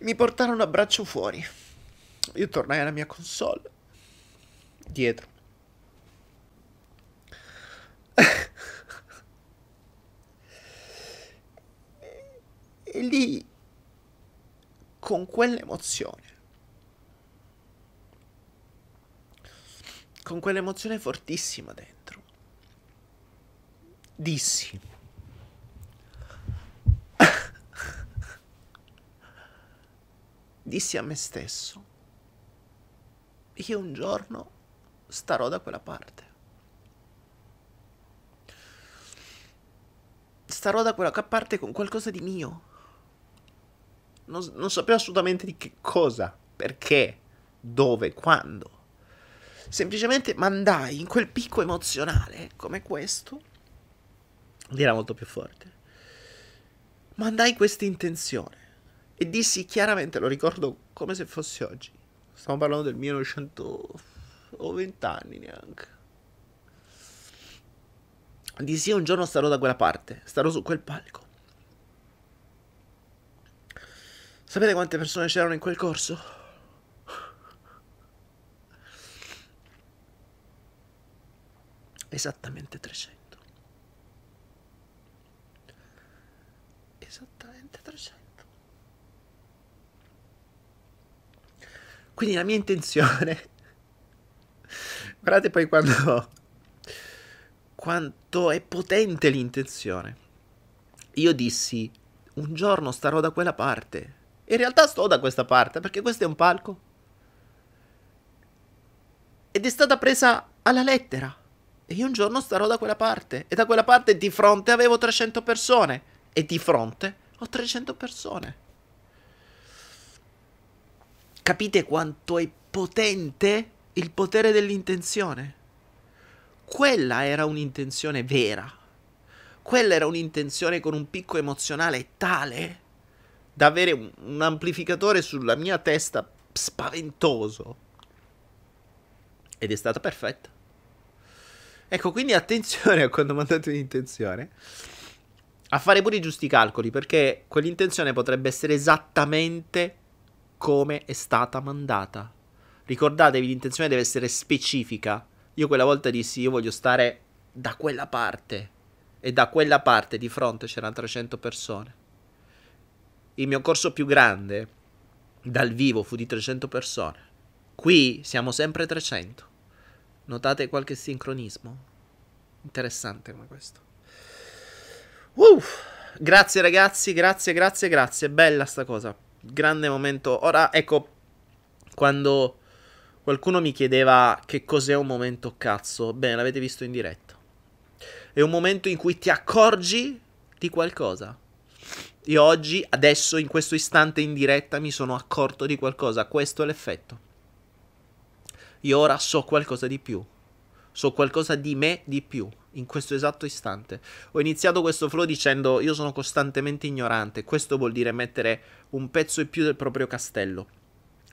Mi portarono a braccio fuori. Io tornai alla mia console. Dietro e lì, con quell'emozione, con quell'emozione fortissima dentro, dissi, dissi a me stesso, io un giorno starò da quella parte. starò da quella parte con qualcosa di mio. Non, non sapevo assolutamente di che cosa, perché, dove, quando. Semplicemente mandai in quel picco emozionale come questo. Lì era molto più forte. Mandai questa intenzione e dissi chiaramente, lo ricordo come se fosse oggi. Stiamo parlando del 1900 o 20 anni neanche Dissi un giorno starò da quella parte, starò su quel palco. Sapete quante persone c'erano in quel corso? Esattamente 300. Esattamente 300. Quindi la mia intenzione... Guardate poi quando quanto è potente l'intenzione. Io dissi, un giorno starò da quella parte. In realtà sto da questa parte, perché questo è un palco. Ed è stata presa alla lettera. E io un giorno starò da quella parte. E da quella parte di fronte avevo 300 persone. E di fronte ho 300 persone. Capite quanto è potente il potere dell'intenzione? Quella era un'intenzione vera. Quella era un'intenzione con un picco emozionale tale da avere un, amplificatore sulla mia testa spaventoso. Ed è stata perfetta. Ecco, quindi attenzione a quando mandate un'intenzione. a fare pure i giusti calcoli, perché quell'intenzione potrebbe essere esattamente come è stata mandata. Ricordatevi, l'intenzione deve essere specifica. Io quella volta dissi, io voglio stare da quella parte. E da quella parte di fronte c'erano 300 persone. Il mio corso più grande dal vivo fu di 300 persone. Qui siamo sempre 300. Notate qualche sincronismo? Interessante come questo. Uh, grazie ragazzi, grazie, grazie, grazie. Bella sta cosa. Grande momento. Ora, ecco, quando qualcuno mi chiedeva che cos'è un momento cazzo, bene, l'avete visto in diretta. È un momento in cui ti accorgi di qualcosa. Io oggi, adesso, in questo istante in diretta, mi sono accorto di qualcosa. Questo è l'effetto. Io ora so qualcosa di più. So qualcosa di me di più in questo esatto istante. Ho iniziato questo flow dicendo io sono costantemente ignorante. Questo vuol dire mettere un pezzo in più del proprio castello.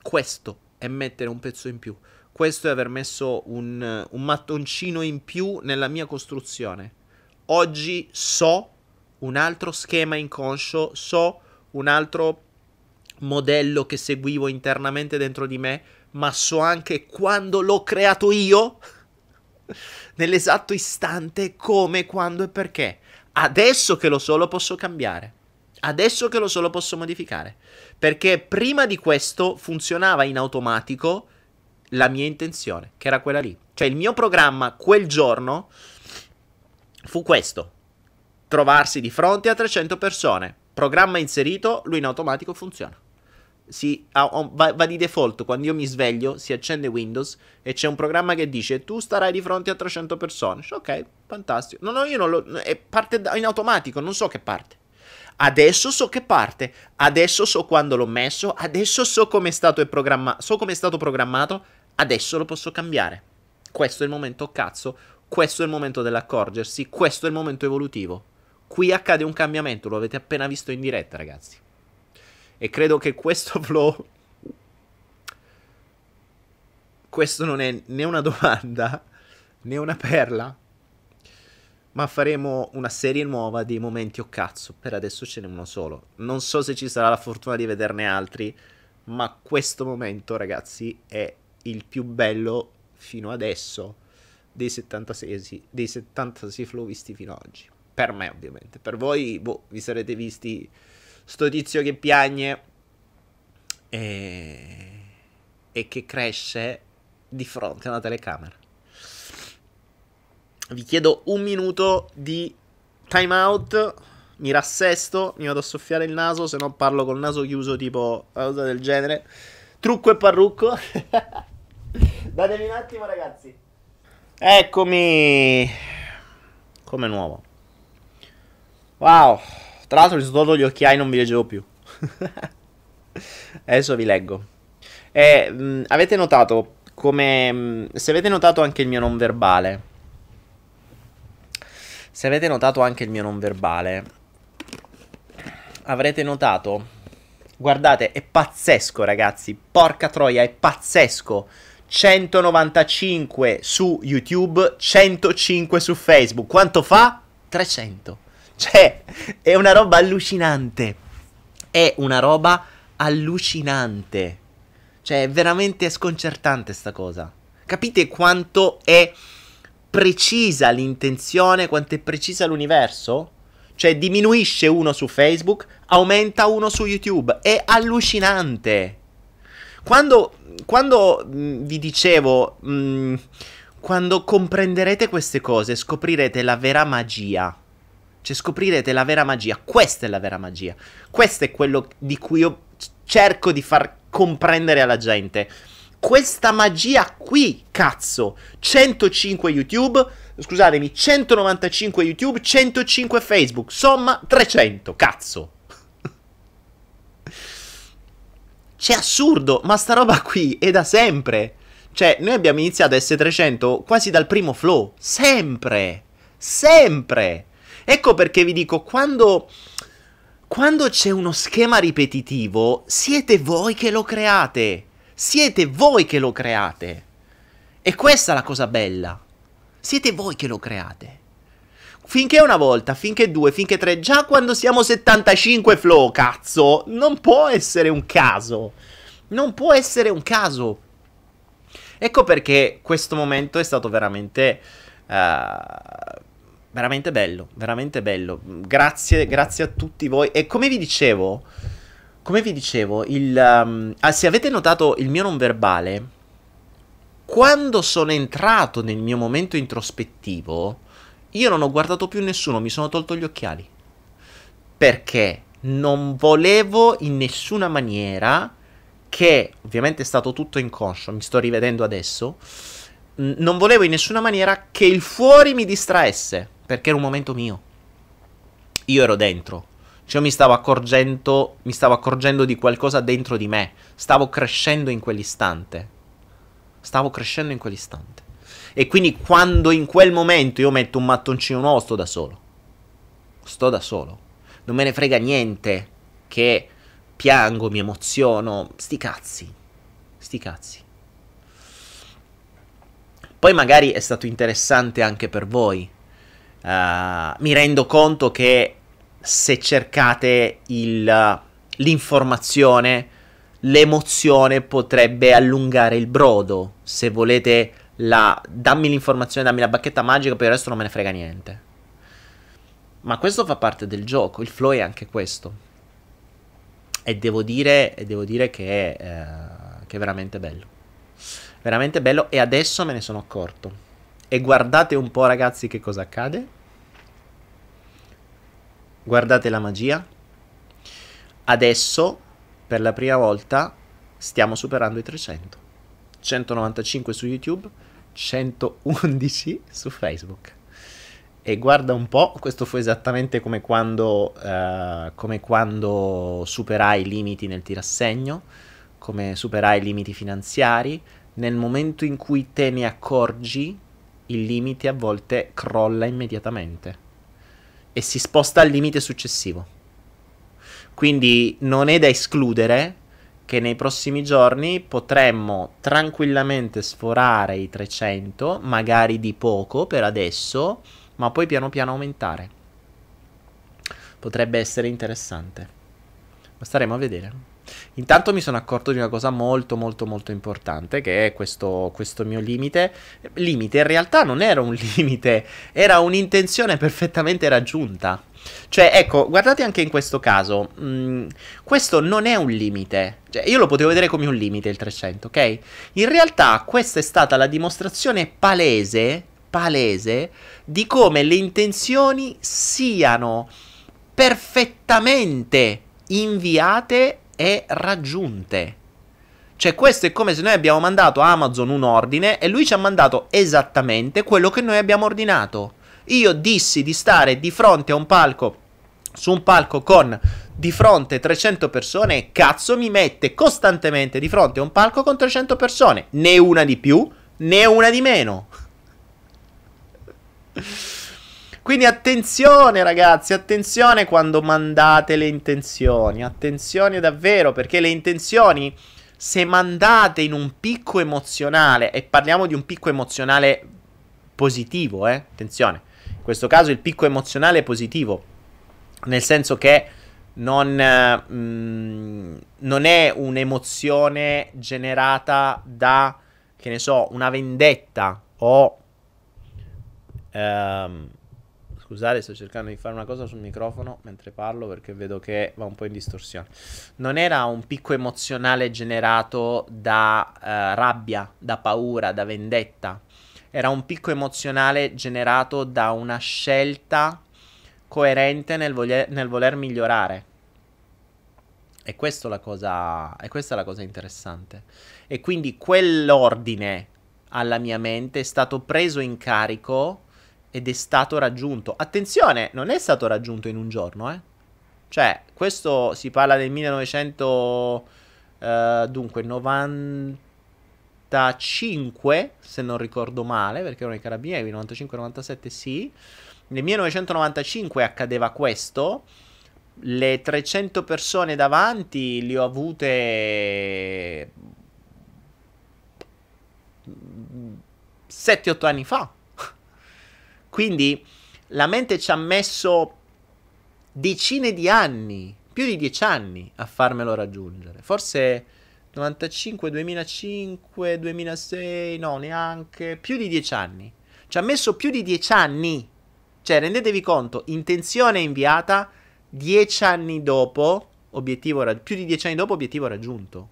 Questo è mettere un pezzo in più. Questo è aver messo un, un mattoncino in più nella mia costruzione. Oggi so un altro schema inconscio, so un altro modello che seguivo internamente dentro di me, ma so anche quando l'ho creato io nell'esatto istante come, quando e perché. Adesso che lo so lo posso cambiare. Adesso che lo so lo posso modificare. Perché prima di questo funzionava in automatico la mia intenzione, che era quella lì. Cioè il mio programma quel giorno fu questo. Trovarsi di fronte a 300 persone. Programma inserito, lui in automatico funziona si, va, va, di default quando io mi sveglio, si accende Windows e c'è un programma che dice tu starai di fronte a 300 persone. Ok, fantastico. No, no, io non lo... È parte in automatico, non so che parte. Adesso so che parte, adesso so quando l'ho messo, adesso so come è stato, programma- so come è stato programmato, adesso lo posso cambiare. Questo è il momento cazzo, questo è il momento dell'accorgersi, questo è il momento evolutivo. Qui accade un cambiamento, lo avete appena visto in diretta, ragazzi. E credo che questo flow... Questo non è né una domanda né una perla. Ma faremo una serie nuova dei momenti o cazzo. Per adesso ce n'è uno solo. Non so se ci sarà la fortuna di vederne altri. Ma questo momento, ragazzi, è il più bello fino adesso dei 76, dei 76 flow visti fino ad oggi. Per me, ovviamente. Per voi, boh, vi sarete visti sto tizio che piagne e, e che cresce di fronte a una telecamera. Vi chiedo un minuto di time out. Mi rassesto, mi vado a soffiare il naso, se no parlo col naso chiuso, tipo una cosa del genere. Trucco e parrucco. Datemi un attimo, ragazzi. Eccomi. Come nuovo. Wow. Tra l'altro mi sono tolto gli e non vi leggevo più. Adesso vi leggo. E, mh, avete notato come... Mh, se avete notato anche il mio non verbale... Se avete notato anche il mio non verbale... Avrete notato... Guardate, è pazzesco ragazzi. Porca troia, è pazzesco. 195 su YouTube, 105 su Facebook. Quanto fa? 300. Cioè, è una roba allucinante. È una roba allucinante. Cioè, è veramente sconcertante sta cosa. Capite quanto è precisa l'intenzione, quanto è precisa l'universo? Cioè, diminuisce uno su Facebook, aumenta uno su YouTube. È allucinante. Quando, quando mh, mm, vi dicevo, mh, mm, quando comprenderete queste cose, scoprirete la vera magia cioè scoprirete la vera magia. Questa è la vera magia. Questo è quello di cui io cerco di far comprendere alla gente. Questa magia qui, cazzo. 105 YouTube, scusatemi, 195 YouTube, 105 Facebook, somma 300, cazzo. C'è assurdo, ma sta roba qui è da sempre. Cioè, noi abbiamo iniziato S300 quasi dal primo flow. Sempre. Sempre. Ecco perché vi dico, quando, quando c'è uno schema ripetitivo, siete voi che lo create. Siete voi che lo create. E questa è la cosa bella. Siete voi che lo create. finché una volta, finché due, finché tre, già quando siamo 75 flow, cazzo, non può essere un caso. Non può essere un caso. Ecco perché questo momento è stato veramente... Uh, veramente bello, veramente bello. Grazie, grazie a tutti voi. E come vi dicevo, come vi dicevo, il, um, ah, se avete notato il mio non verbale, quando sono entrato nel mio momento introspettivo, io non ho guardato più nessuno, mi sono tolto gli occhiali. Perché non volevo in nessuna maniera che, ovviamente è stato tutto inconscio, mi sto rivedendo adesso, non volevo in nessuna maniera che il fuori mi distraesse, perché era un momento mio. Io ero dentro. Cioè mi stavo accorgendo, mi stavo accorgendo di qualcosa dentro di me. Stavo crescendo in quell'istante. Stavo crescendo in quell'istante. E quindi quando in quel momento io metto un mattoncino nuovo, sto da solo. Sto da solo. Non me ne frega niente che piango, mi emoziono. Sti cazzi. Sti cazzi. Poi magari è stato interessante anche per voi. Uh, mi rendo conto che se cercate il, l'informazione, l'emozione potrebbe allungare il brodo. Se volete la dammi l'informazione, dammi la bacchetta magica, per il resto non me ne frega niente. Ma questo fa parte del gioco, il flow è anche questo. E devo dire, e devo dire che, eh, che è veramente bello. Veramente bello e adesso me ne sono accorto. E guardate un po' ragazzi che cosa accade. Guardate la magia. Adesso, per la prima volta, stiamo superando i 300. 195 su YouTube, 111 su Facebook. E guarda un po', questo fu esattamente come quando, uh, come quando superai i limiti nel tirassegno, come superai i limiti finanziari. Nel momento in cui te ne accorgi, il limite a volte crolla immediatamente e si sposta al limite successivo. Quindi non è da escludere che nei prossimi giorni potremmo tranquillamente sforare i 300, magari di poco per adesso, ma poi piano piano aumentare. Potrebbe essere interessante. Ma staremo a vedere. Intanto mi sono accorto di una cosa molto molto molto importante che è questo, questo, mio limite. Limite in realtà non era un limite, era un'intenzione perfettamente raggiunta. Cioè, ecco, guardate anche in questo caso, mh, mm, questo non è un limite, cioè, io lo potevo vedere come un limite il 300, ok? In realtà questa è stata la dimostrazione palese, palese, di come le intenzioni siano perfettamente inviate e raggiunte. Cioè, questo è come se noi abbiamo mandato a Amazon un ordine e lui ci ha mandato esattamente quello che noi abbiamo ordinato. Io dissi di stare di fronte a un palco, su un palco con di fronte 300 persone e cazzo mi mette costantemente di fronte a un palco con 300 persone. Né una di più, né una di meno. Quindi attenzione ragazzi, attenzione quando mandate le intenzioni, attenzione davvero perché le intenzioni se mandate in un picco emozionale, e parliamo di un picco emozionale positivo, eh? attenzione, in questo caso il picco emozionale è positivo, nel senso che non, mm, non è un'emozione generata da, che ne so, una vendetta o... Um, Scusate, sto cercando di fare una cosa sul microfono mentre parlo perché vedo che va un po' in distorsione. Non era un picco emozionale generato da uh, rabbia, da paura, da vendetta. Era un picco emozionale generato da una scelta coerente nel, voler, nel voler migliorare. E, la cosa, e questa è la cosa interessante. E quindi quell'ordine alla mia mente è stato preso in carico ed è stato raggiunto. Attenzione, non è stato raggiunto in un giorno, eh. Cioè, questo si parla del 1900, eh, dunque, 95, se non ricordo male, perché erano i carabinieri, 95-97 sì. Nel 1995 accadeva questo. Le 300 persone davanti le ho avute 7-8 anni fa. Quindi la mente ci ha messo decine di anni, più di dieci anni a farmelo raggiungere. Forse 95, 2005, 2006, no, neanche, più di dieci anni. Ci ha messo più di dieci anni. Cioè, rendetevi conto, intenzione inviata, dieci anni dopo, obiettivo più di dieci anni dopo, obiettivo raggiunto.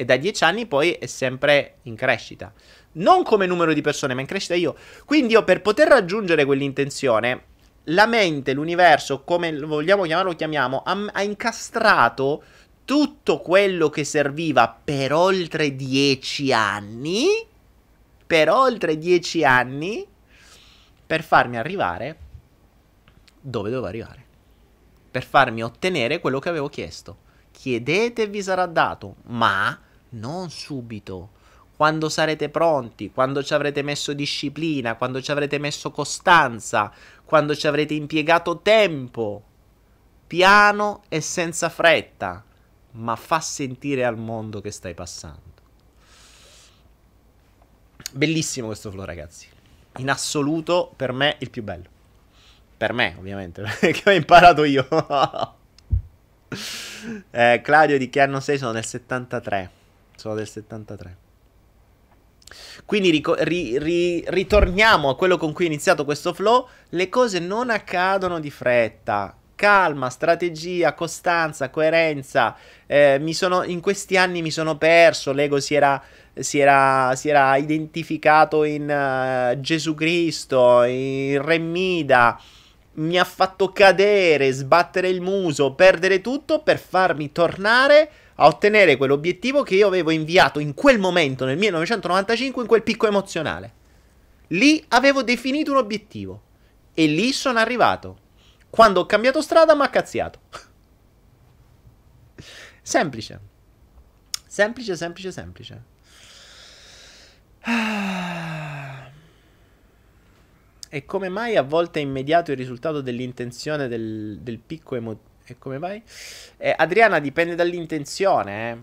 E da dieci anni poi è sempre in crescita. Non come numero di persone, ma in crescita io. Quindi io per poter raggiungere quell'intenzione, la mente, l'universo, come vogliamo chiamarlo, chiamiamo, ha, ha incastrato tutto quello che serviva per oltre dieci anni, per oltre dieci anni, per farmi arrivare dove dovevo arrivare. Per farmi ottenere quello che avevo chiesto. Chiedete vi sarà dato, ma non subito. Quando sarete pronti, quando ci avrete messo disciplina, quando ci avrete messo costanza, quando ci avrete impiegato tempo. Piano e senza fretta, ma fa sentire al mondo che stai passando. Bellissimo questo flow, ragazzi. In assoluto, per me, il più bello. Per me, ovviamente, perché ho imparato io. eh, Claudio, di che anno sei? Sono del 73. Sono del 73. Quindi rico- ri- ri- ritorniamo a quello con cui è iniziato questo flow. Le cose non accadono di fretta. Calma, strategia, costanza, coerenza. Eh, sono, in questi anni mi sono perso. L'ego si era, si era, si era identificato in uh, Gesù Cristo, in Re Mida mi ha fatto cadere, sbattere il muso, perdere tutto per farmi tornare a ottenere quell'obiettivo che io avevo inviato in quel momento, nel 1995, in quel picco emozionale. Lì avevo definito un obiettivo e lì sono arrivato. Quando ho cambiato strada mi ha cazziato. semplice. Semplice, semplice, semplice. E come mai a volte è immediato il risultato dell'intenzione del, del picco emotivo? E come mai? Eh, Adriana, dipende dall'intenzione. Eh.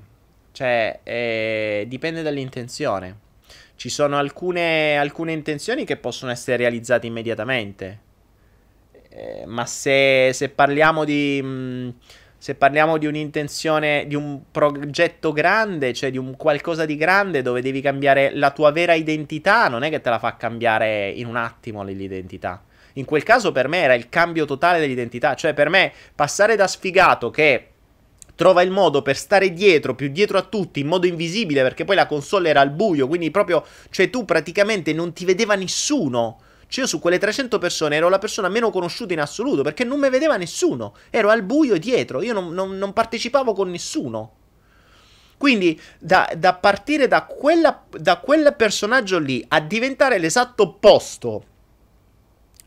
Cioè, eh, dipende dall'intenzione. Ci sono alcune, alcune, intenzioni che possono essere realizzate immediatamente. Eh, ma se, se, parliamo di. Mh, mm, se parliamo di un'intenzione, di un progetto grande, cioè di un qualcosa di grande dove devi cambiare la tua vera identità, non è che te la fa cambiare in un attimo l'identità. In quel caso per me era il cambio totale dell'identità, cioè per me passare da sfigato che trova il modo per stare dietro, più dietro a tutti, in modo invisibile, perché poi la console era al buio, quindi proprio, cioè tu praticamente non ti vedeva nessuno. Cioè io su quelle 300 persone ero la persona meno conosciuta in assoluto perché non mi vedeva nessuno. Ero al buio dietro, io non, non, non partecipavo con nessuno. Quindi da, da partire da, quella, da quel personaggio lì a diventare l'esatto opposto,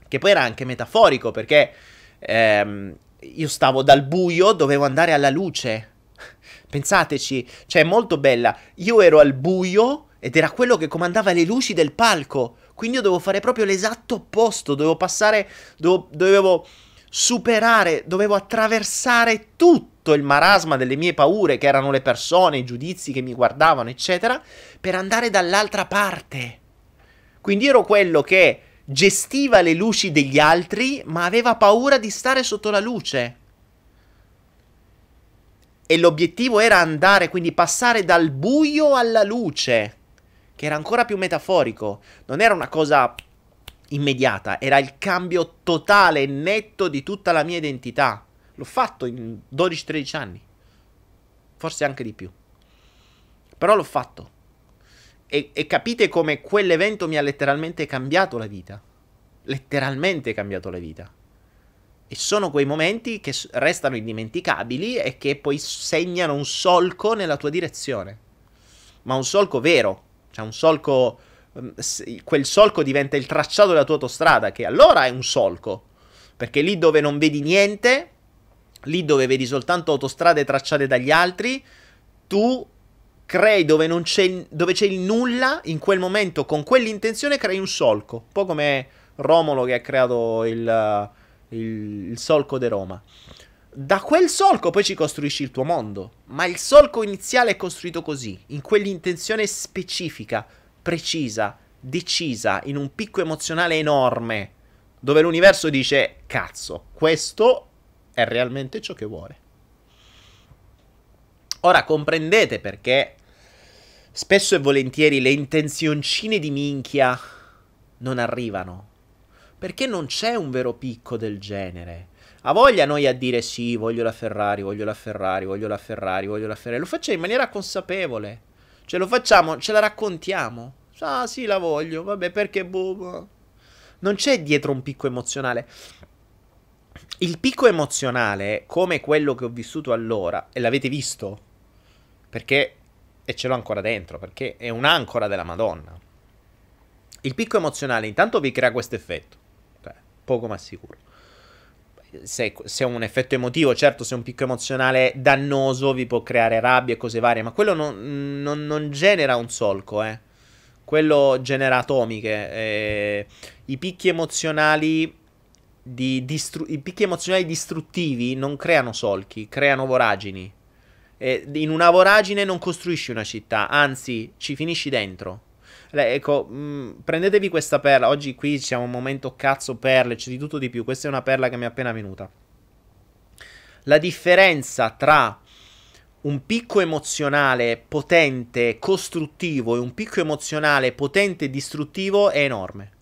che poi era anche metaforico perché ehm, io stavo dal buio, dovevo andare alla luce. Pensateci, cioè è molto bella. Io ero al buio ed era quello che comandava le luci del palco. Quindi io dovevo fare proprio l'esatto opposto, dovevo passare, dovevo, dovevo superare, dovevo attraversare tutto il marasma delle mie paure, che erano le persone, i giudizi che mi guardavano, eccetera, per andare dall'altra parte. Quindi ero quello che gestiva le luci degli altri, ma aveva paura di stare sotto la luce. E l'obiettivo era andare, quindi passare dal buio alla luce che era ancora più metaforico, non era una cosa immediata, era il cambio totale e netto di tutta la mia identità. L'ho fatto in 12-13 anni, forse anche di più. Però l'ho fatto. E, e, capite come quell'evento mi ha letteralmente cambiato la vita. Letteralmente cambiato la vita. E sono quei momenti che restano indimenticabili e che poi segnano un solco nella tua direzione. Ma un solco vero, c'è un solco, ehm, quel solco diventa il tracciato della tua autostrada, che allora è un solco, perché lì dove non vedi niente, lì dove vedi soltanto autostrade tracciate dagli altri, tu crei dove, c'è, dove c'è il nulla, in quel momento con quell'intenzione crei un solco, un po' come Romolo che ha creato il, il, il solco di Roma. Da quel solco poi ci costruisci il tuo mondo, ma il solco iniziale è costruito così, in quell'intenzione specifica, precisa, decisa, in un picco emozionale enorme, dove l'universo dice cazzo, questo è realmente ciò che vuole. Ora comprendete perché spesso e volentieri le intenzioncine di minchia non arrivano. Perché non c'è un vero picco del genere. Ha voglia noi a dire sì, voglio la Ferrari, voglio la Ferrari, voglio la Ferrari, voglio la Ferrari. Lo facciamo in maniera consapevole. Cioè lo facciamo, ce la raccontiamo. Ah sì, la voglio, vabbè perché boh. Non c'è dietro un picco emozionale. Il picco emozionale, come quello che ho vissuto allora, e l'avete visto, perché, e ce l'ho ancora dentro, perché è un'ancora della Madonna. Il picco emozionale intanto vi crea questo effetto, cioè, poco ma sicuro. Se, se, è un effetto emotivo, certo, se è un picco emozionale dannoso vi può creare rabbia e cose varie, ma quello non, non, non genera un solco, eh. Quello genera atomiche. Eh, I picchi emozionali Distru- i picchi emozionali distruttivi non creano solchi, creano voragini. E in una voragine non costruisci una città, anzi ci finisci dentro. Le, ecco, mh, mm, prendetevi questa perla. Oggi qui siamo un momento cazzo perle, c'è di tutto di più. Questa è una perla che mi è appena venuta. La differenza tra un picco emozionale potente, costruttivo e un picco emozionale potente distruttivo è enorme.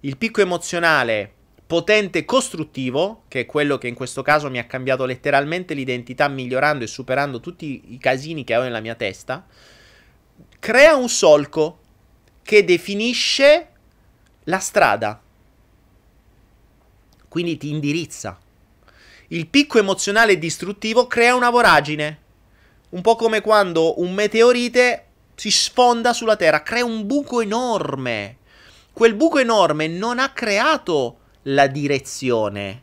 Il picco emozionale potente costruttivo, che è quello che in questo caso mi ha cambiato letteralmente l'identità, migliorando e superando tutti i casini che ho nella mia testa, crea un solco che definisce la strada. Quindi ti indirizza. Il picco emozionale distruttivo crea una voragine. Un po' come quando un meteorite si sfonda sulla Terra, crea un buco enorme. Quel buco enorme non ha creato la direzione,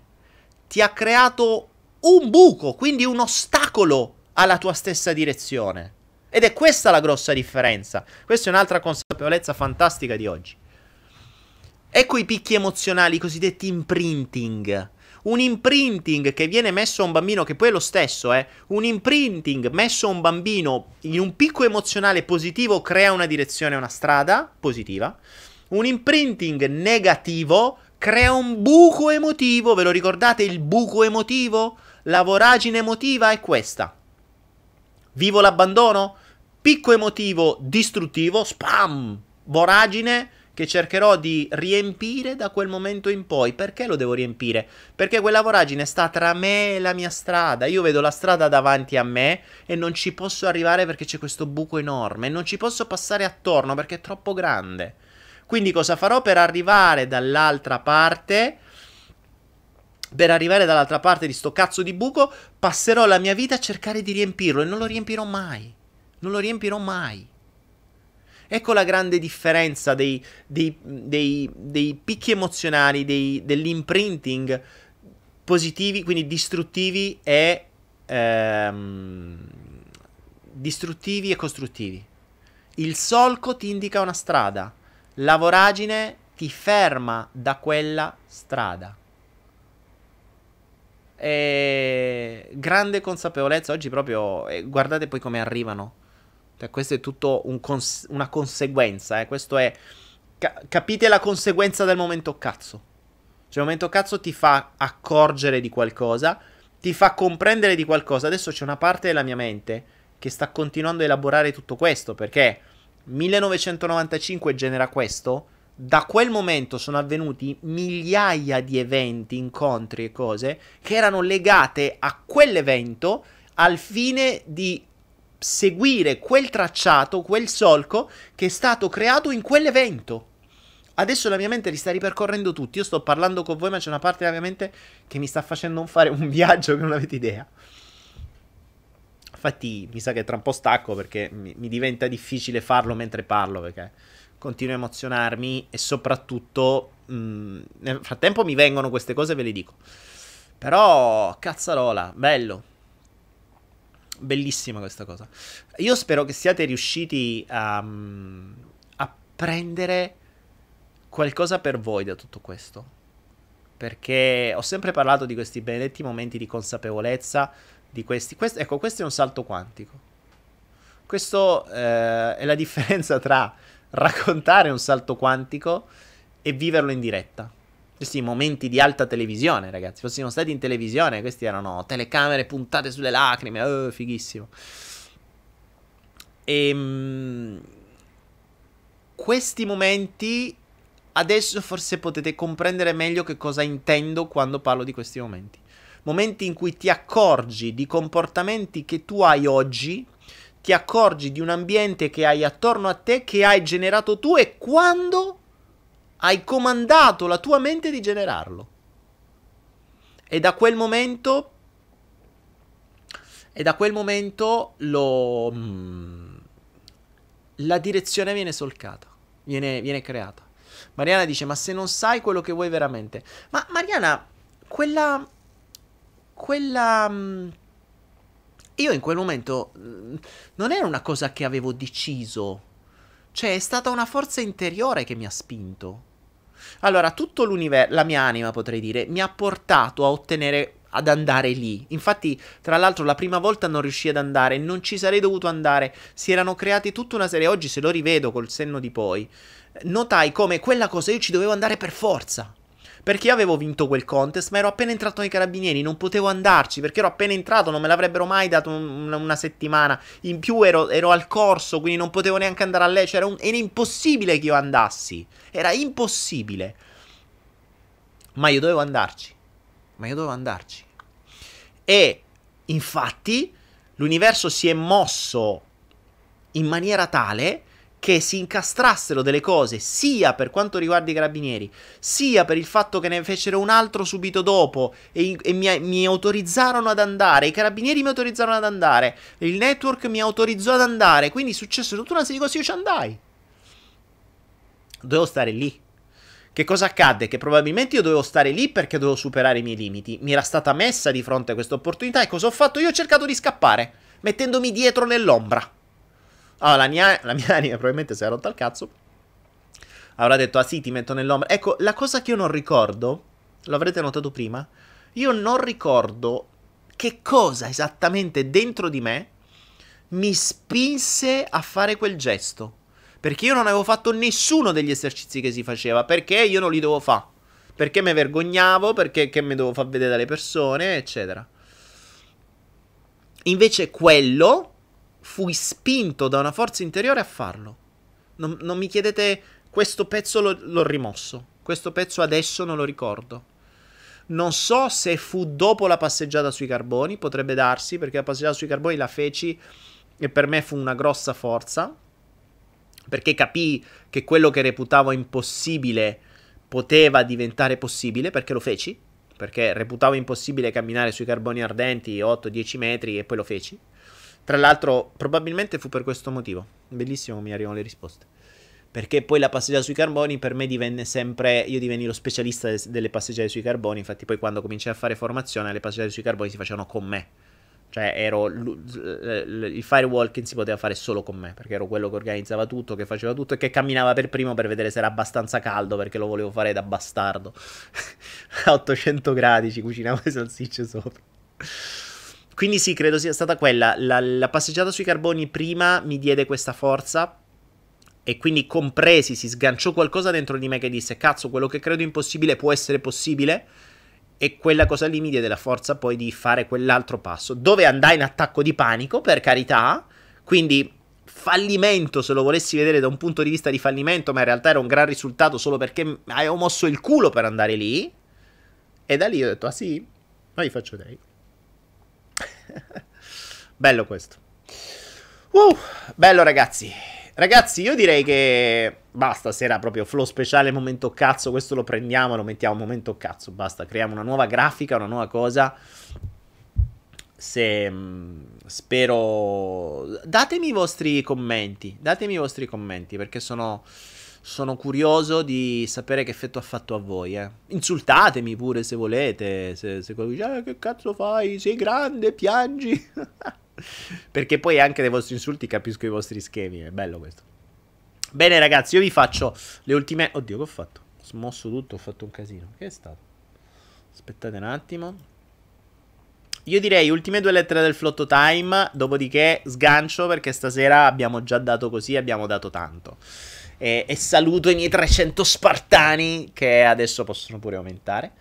ti ha creato un buco, quindi un ostacolo alla tua stessa direzione. Ed è questa la grossa differenza. Questa è un'altra consapevolezza fantastica di oggi. Ecco i picchi emozionali, i cosiddetti imprinting. Un imprinting che viene messo a un bambino, che poi è lo stesso, eh. Un imprinting messo a un bambino in un picco emozionale positivo crea una direzione, una strada positiva. Un imprinting negativo crea un buco emotivo. Ve lo ricordate il buco emotivo? La voragine emotiva è questa. Vivo l'abbandono? Picco emotivo distruttivo, spam, voragine che cercherò di riempire da quel momento in poi. Perché lo devo riempire? Perché quella voragine sta tra me e la mia strada. Io vedo la strada davanti a me e non ci posso arrivare perché c'è questo buco enorme. Non ci posso passare attorno perché è troppo grande. Quindi cosa farò per arrivare dall'altra parte? Per arrivare dall'altra parte di sto cazzo di buco, passerò la mia vita a cercare di riempirlo e non lo riempirò mai. Non lo riempirò mai. Ecco la grande differenza dei, dei, dei, dei picchi emozionali, dell'imprinting positivi, quindi distruttivi e ehm, distruttivi e costruttivi. Il solco ti indica una strada la voragine ti ferma da quella strada. E grande consapevolezza oggi proprio. Guardate poi come arrivano. Cioè, questo è tutto un cons- una conseguenza. Eh. Questo è. Ca- capite la conseguenza del momento cazzo. Cioè, il momento cazzo ti fa accorgere di qualcosa, ti fa comprendere di qualcosa. Adesso c'è una parte della mia mente che sta continuando a elaborare tutto questo perché 1995 genera questo, da quel momento sono avvenuti migliaia di eventi, incontri e cose che erano legate a quell'evento al fine di seguire quel tracciato, quel solco che è stato creato in quell'evento. Adesso la mia mente li sta ripercorrendo tutti. Io sto parlando con voi, ma c'è una parte della mia mente che mi sta facendo fare un viaggio che non avete idea. Infatti mi sa che tra un po' stacco perché mi, mi diventa difficile farlo mentre parlo perché continuo a emozionarmi e soprattutto mh, mm, nel frattempo mi vengono queste cose ve le dico. Però cazzarola, bello. Bellissima questa cosa. Io spero che siate riusciti a, mm, a prendere qualcosa per voi da tutto questo. Perché ho sempre parlato di questi benedetti momenti di consapevolezza di questi. Questo, ecco, questo è un salto quantico. Questo eh, è la differenza tra raccontare un salto quantico e viverlo in diretta. Questi momenti di alta televisione, ragazzi. Fossimo stati in televisione, questi erano telecamere puntate sulle lacrime. Oh, fighissimo. E, ehm, questi momenti adesso forse potete comprendere meglio che cosa intendo quando parlo di questi momenti. Momenti in cui ti accorgi di comportamenti che tu hai oggi, ti accorgi di un ambiente che hai attorno a te, che hai generato tu e quando hai comandato la tua mente di generarlo. E da quel momento... E da quel momento lo... Mm, la direzione viene solcata, viene, viene creata. Mariana dice: Ma se non sai quello che vuoi veramente. Ma Mariana, quella. Quella. Mm, io in quel momento. Mm, non era una cosa che avevo deciso. Cioè, è stata una forza interiore che mi ha spinto. Allora, tutto l'universo, la mia anima potrei dire, mi ha portato a ottenere ad andare lì. Infatti, tra l'altro, la prima volta non riuscii ad andare, non ci sarei dovuto andare. Si erano creati tutta una serie. Oggi, se lo rivedo col senno di poi, notai come quella cosa io ci dovevo andare per forza. Perché io avevo vinto quel contest, ma ero appena entrato nei carabinieri, non potevo andarci perché ero appena entrato, non me l'avrebbero mai dato un, una settimana. In più ero, ero, al corso, quindi non potevo neanche andare a lei. Cioè era, un, era impossibile che io andassi. Era impossibile. Ma io dovevo andarci. Ma io dovevo andarci. E infatti l'universo si è mosso in maniera tale che si incastrassero delle cose sia per quanto riguarda i carabinieri, sia per il fatto che ne fecero un altro subito dopo e, e mi, mi, autorizzarono ad andare, i carabinieri mi autorizzarono ad andare, il network mi autorizzò ad andare, quindi successe tutta una serie di cose, io ci andai. Dovevo stare lì. Che cosa accadde? Che probabilmente io dovevo stare lì perché dovevo superare i miei limiti. Mi era stata messa di fronte a questa opportunità e cosa ho fatto? Io ho cercato di scappare, mettendomi dietro nell'ombra. Allora, la mia, la mia anima probabilmente si è rotta il cazzo. Avrà detto, ah sì, ti metto nell'ombra. Ecco, la cosa che io non ricordo, l'avrete notato prima, io non ricordo che cosa esattamente dentro di me mi spinse a fare quel gesto. Perché io non avevo fatto nessuno degli esercizi che si faceva. Perché io non li dovevo fare. Perché mi vergognavo, perché mi dovevo far vedere dalle persone, eccetera. Invece quello fui spinto da una forza interiore a farlo. Non, non mi chiedete, questo pezzo lo, l'ho rimosso. Questo pezzo adesso non lo ricordo. Non so se fu dopo la passeggiata sui carboni, potrebbe darsi, perché la passeggiata sui carboni la feci e per me fu una grossa forza, perché capii che quello che reputavo impossibile poteva diventare possibile, perché lo feci, perché reputavo impossibile camminare sui carboni ardenti 8-10 metri e poi lo feci. Tra l'altro, probabilmente fu per questo motivo. Bellissimo, mi arrivano le risposte. Perché poi la passeggiata sui carboni per me divenne sempre. Io divenni lo specialista delle passeggiate sui carboni. Infatti, poi quando cominciai a fare formazione, le passeggiate sui carboni si facevano con me. Cioè, ero. Il firewalking si poteva fare solo con me. Perché ero quello che organizzava tutto, che faceva tutto e che camminava per primo per vedere se era abbastanza caldo. Perché lo volevo fare da bastardo. A 800 gradi ci cucinavo le salsicce sopra. Quindi sì, credo sia stata quella. La, la passeggiata sui carboni prima mi diede questa forza. E quindi compresi, si sganciò qualcosa dentro di me che disse: Cazzo, quello che credo impossibile può essere possibile. E quella cosa lì mi diede la forza poi di fare quell'altro passo. Dove andai in attacco di panico, per carità. Quindi fallimento, se lo volessi vedere da un punto di vista di fallimento, ma in realtà era un gran risultato solo perché avevo mosso il culo per andare lì. E da lì ho detto: Ah sì, vi faccio vedere. bello questo. Uh, bello ragazzi. Ragazzi, io direi che basta, sera proprio flow speciale momento cazzo, questo lo prendiamo, lo mettiamo momento cazzo, basta, creiamo una nuova grafica, una nuova cosa. Se mm, spero datemi i vostri commenti, datemi i vostri commenti perché sono sono curioso di sapere che effetto ha fatto a voi. Eh. Insultatemi pure se volete. Se, se dice, eh, che cazzo fai? Sei grande, piangi. Perché poi anche dai vostri insulti capisco i vostri schemi. È bello questo. Bene, ragazzi, io vi faccio le ultime. Oddio, che ho fatto? Ho smosso tutto, ho fatto un casino. Che è stato? Aspettate un attimo. Io direi ultime due lettere del flotto time. Dopodiché sgancio perché stasera abbiamo già dato così, abbiamo dato tanto. E, e saluto i miei 300 spartani che adesso possono pure aumentare.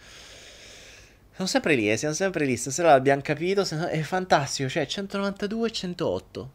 Siamo sempre lì, eh, siamo sempre lì. Stasera l'abbiamo capito. È fantastico. Cioè, 192 e 108.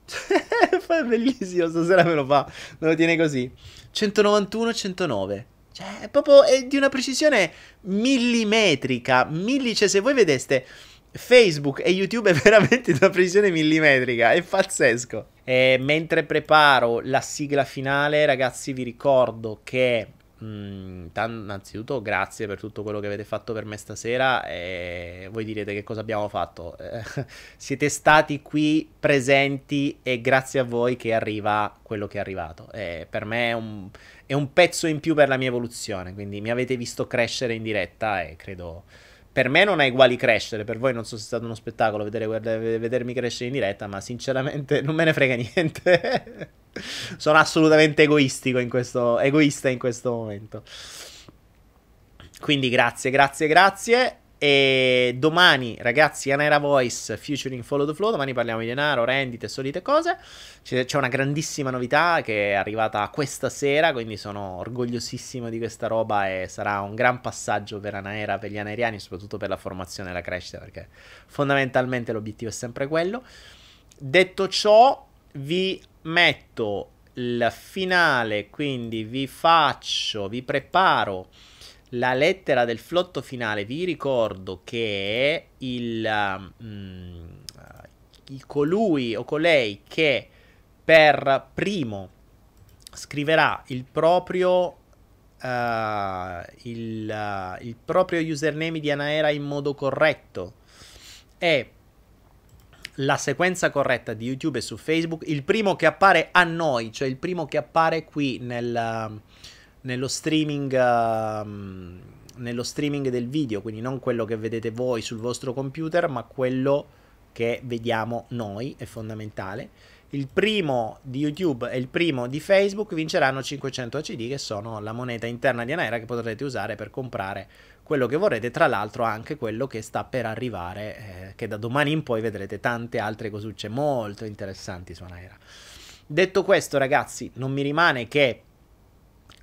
è bellissimo. Stasera me lo fa. Me lo tiene così. 191 e 109. Cioè, è proprio è di una precisione millimetrica. Milli, cioè, se voi vedeste Facebook e YouTube è veramente una precisione millimetrica. È pazzesco. E mentre preparo la sigla finale, ragazzi, vi ricordo che Mm, innanzitutto grazie per tutto quello che avete fatto per me stasera e voi direte che cosa abbiamo fatto. Eh, siete stati qui presenti e grazie a voi che arriva quello che è arrivato. E per me è un, è un pezzo in più per la mia evoluzione, quindi mi avete visto crescere in diretta e credo per me non ha uguali crescere, per voi non so se è stato uno spettacolo vedere, vedermi crescere in diretta, ma sinceramente non me ne frega niente. Sono assolutamente egoistico in questo, egoista in questo momento. Quindi grazie, grazie, grazie. E domani, ragazzi, Anera Voice featuring Follow the Flow. Domani parliamo di denaro, rendite, solite cose. C'è, una grandissima novità che è arrivata questa sera. Quindi sono orgogliosissimo di questa roba. E sarà un gran passaggio per Anaera, per gli aneriani, soprattutto per la formazione e la crescita. Perché fondamentalmente l'obiettivo è sempre quello. Detto ciò, vi metto il finale. Quindi vi faccio, vi preparo la lettera del flotto finale, vi ricordo che il, um, il colui o colei che per primo scriverà il proprio Uh, il, uh, il, proprio username di Anaera in modo corretto. E la sequenza corretta di YouTube e su Facebook, il primo che appare a noi, cioè il primo che appare qui nel, nello streaming, uh, nello streaming del video, quindi non quello che vedete voi sul vostro computer, ma quello che vediamo noi, è fondamentale. Il primo di YouTube e il primo di Facebook vinceranno 500 ACD che sono la moneta interna di Anaera che potrete usare per comprare quello che vorrete, tra l'altro anche quello che sta per arrivare, eh, che da domani in poi vedrete tante altre cosucce molto interessanti su Anaera. Detto questo ragazzi, non mi rimane che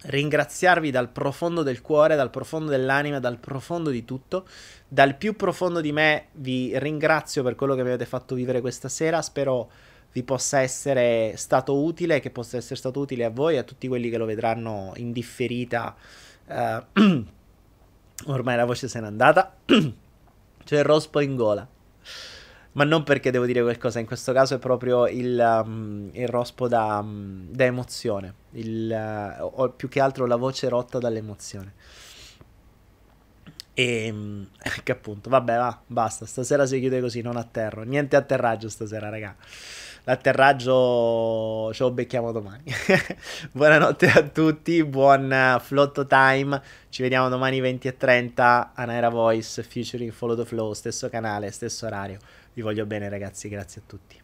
ringraziarvi dal profondo del cuore, dal profondo dell'anima, dal profondo di tutto. Dal più profondo di me vi ringrazio per quello che mi avete fatto vivere questa sera. Spero vi possa essere stato utile, che possa essere stato utile a voi e a tutti quelli che lo vedranno in differita. Uh, ormai la voce se n'è andata. C'è il rospo in gola ma non perché devo dire qualcosa, in questo caso è proprio il, um, il rospo da, um, da emozione, il, uh, o più che altro la voce rotta dall'emozione. E um, che appunto, vabbè, va, basta, stasera si chiude così, non atterro, niente atterraggio stasera, raga. L'atterraggio ce lo becchiamo domani. Buonanotte a tutti, buon uh, flotto time. Ci vediamo domani 20 e 30 Anaera Voice featuring Follow the Flow, stesso canale, stesso orario. Vi voglio bene ragazzi, grazie a tutti.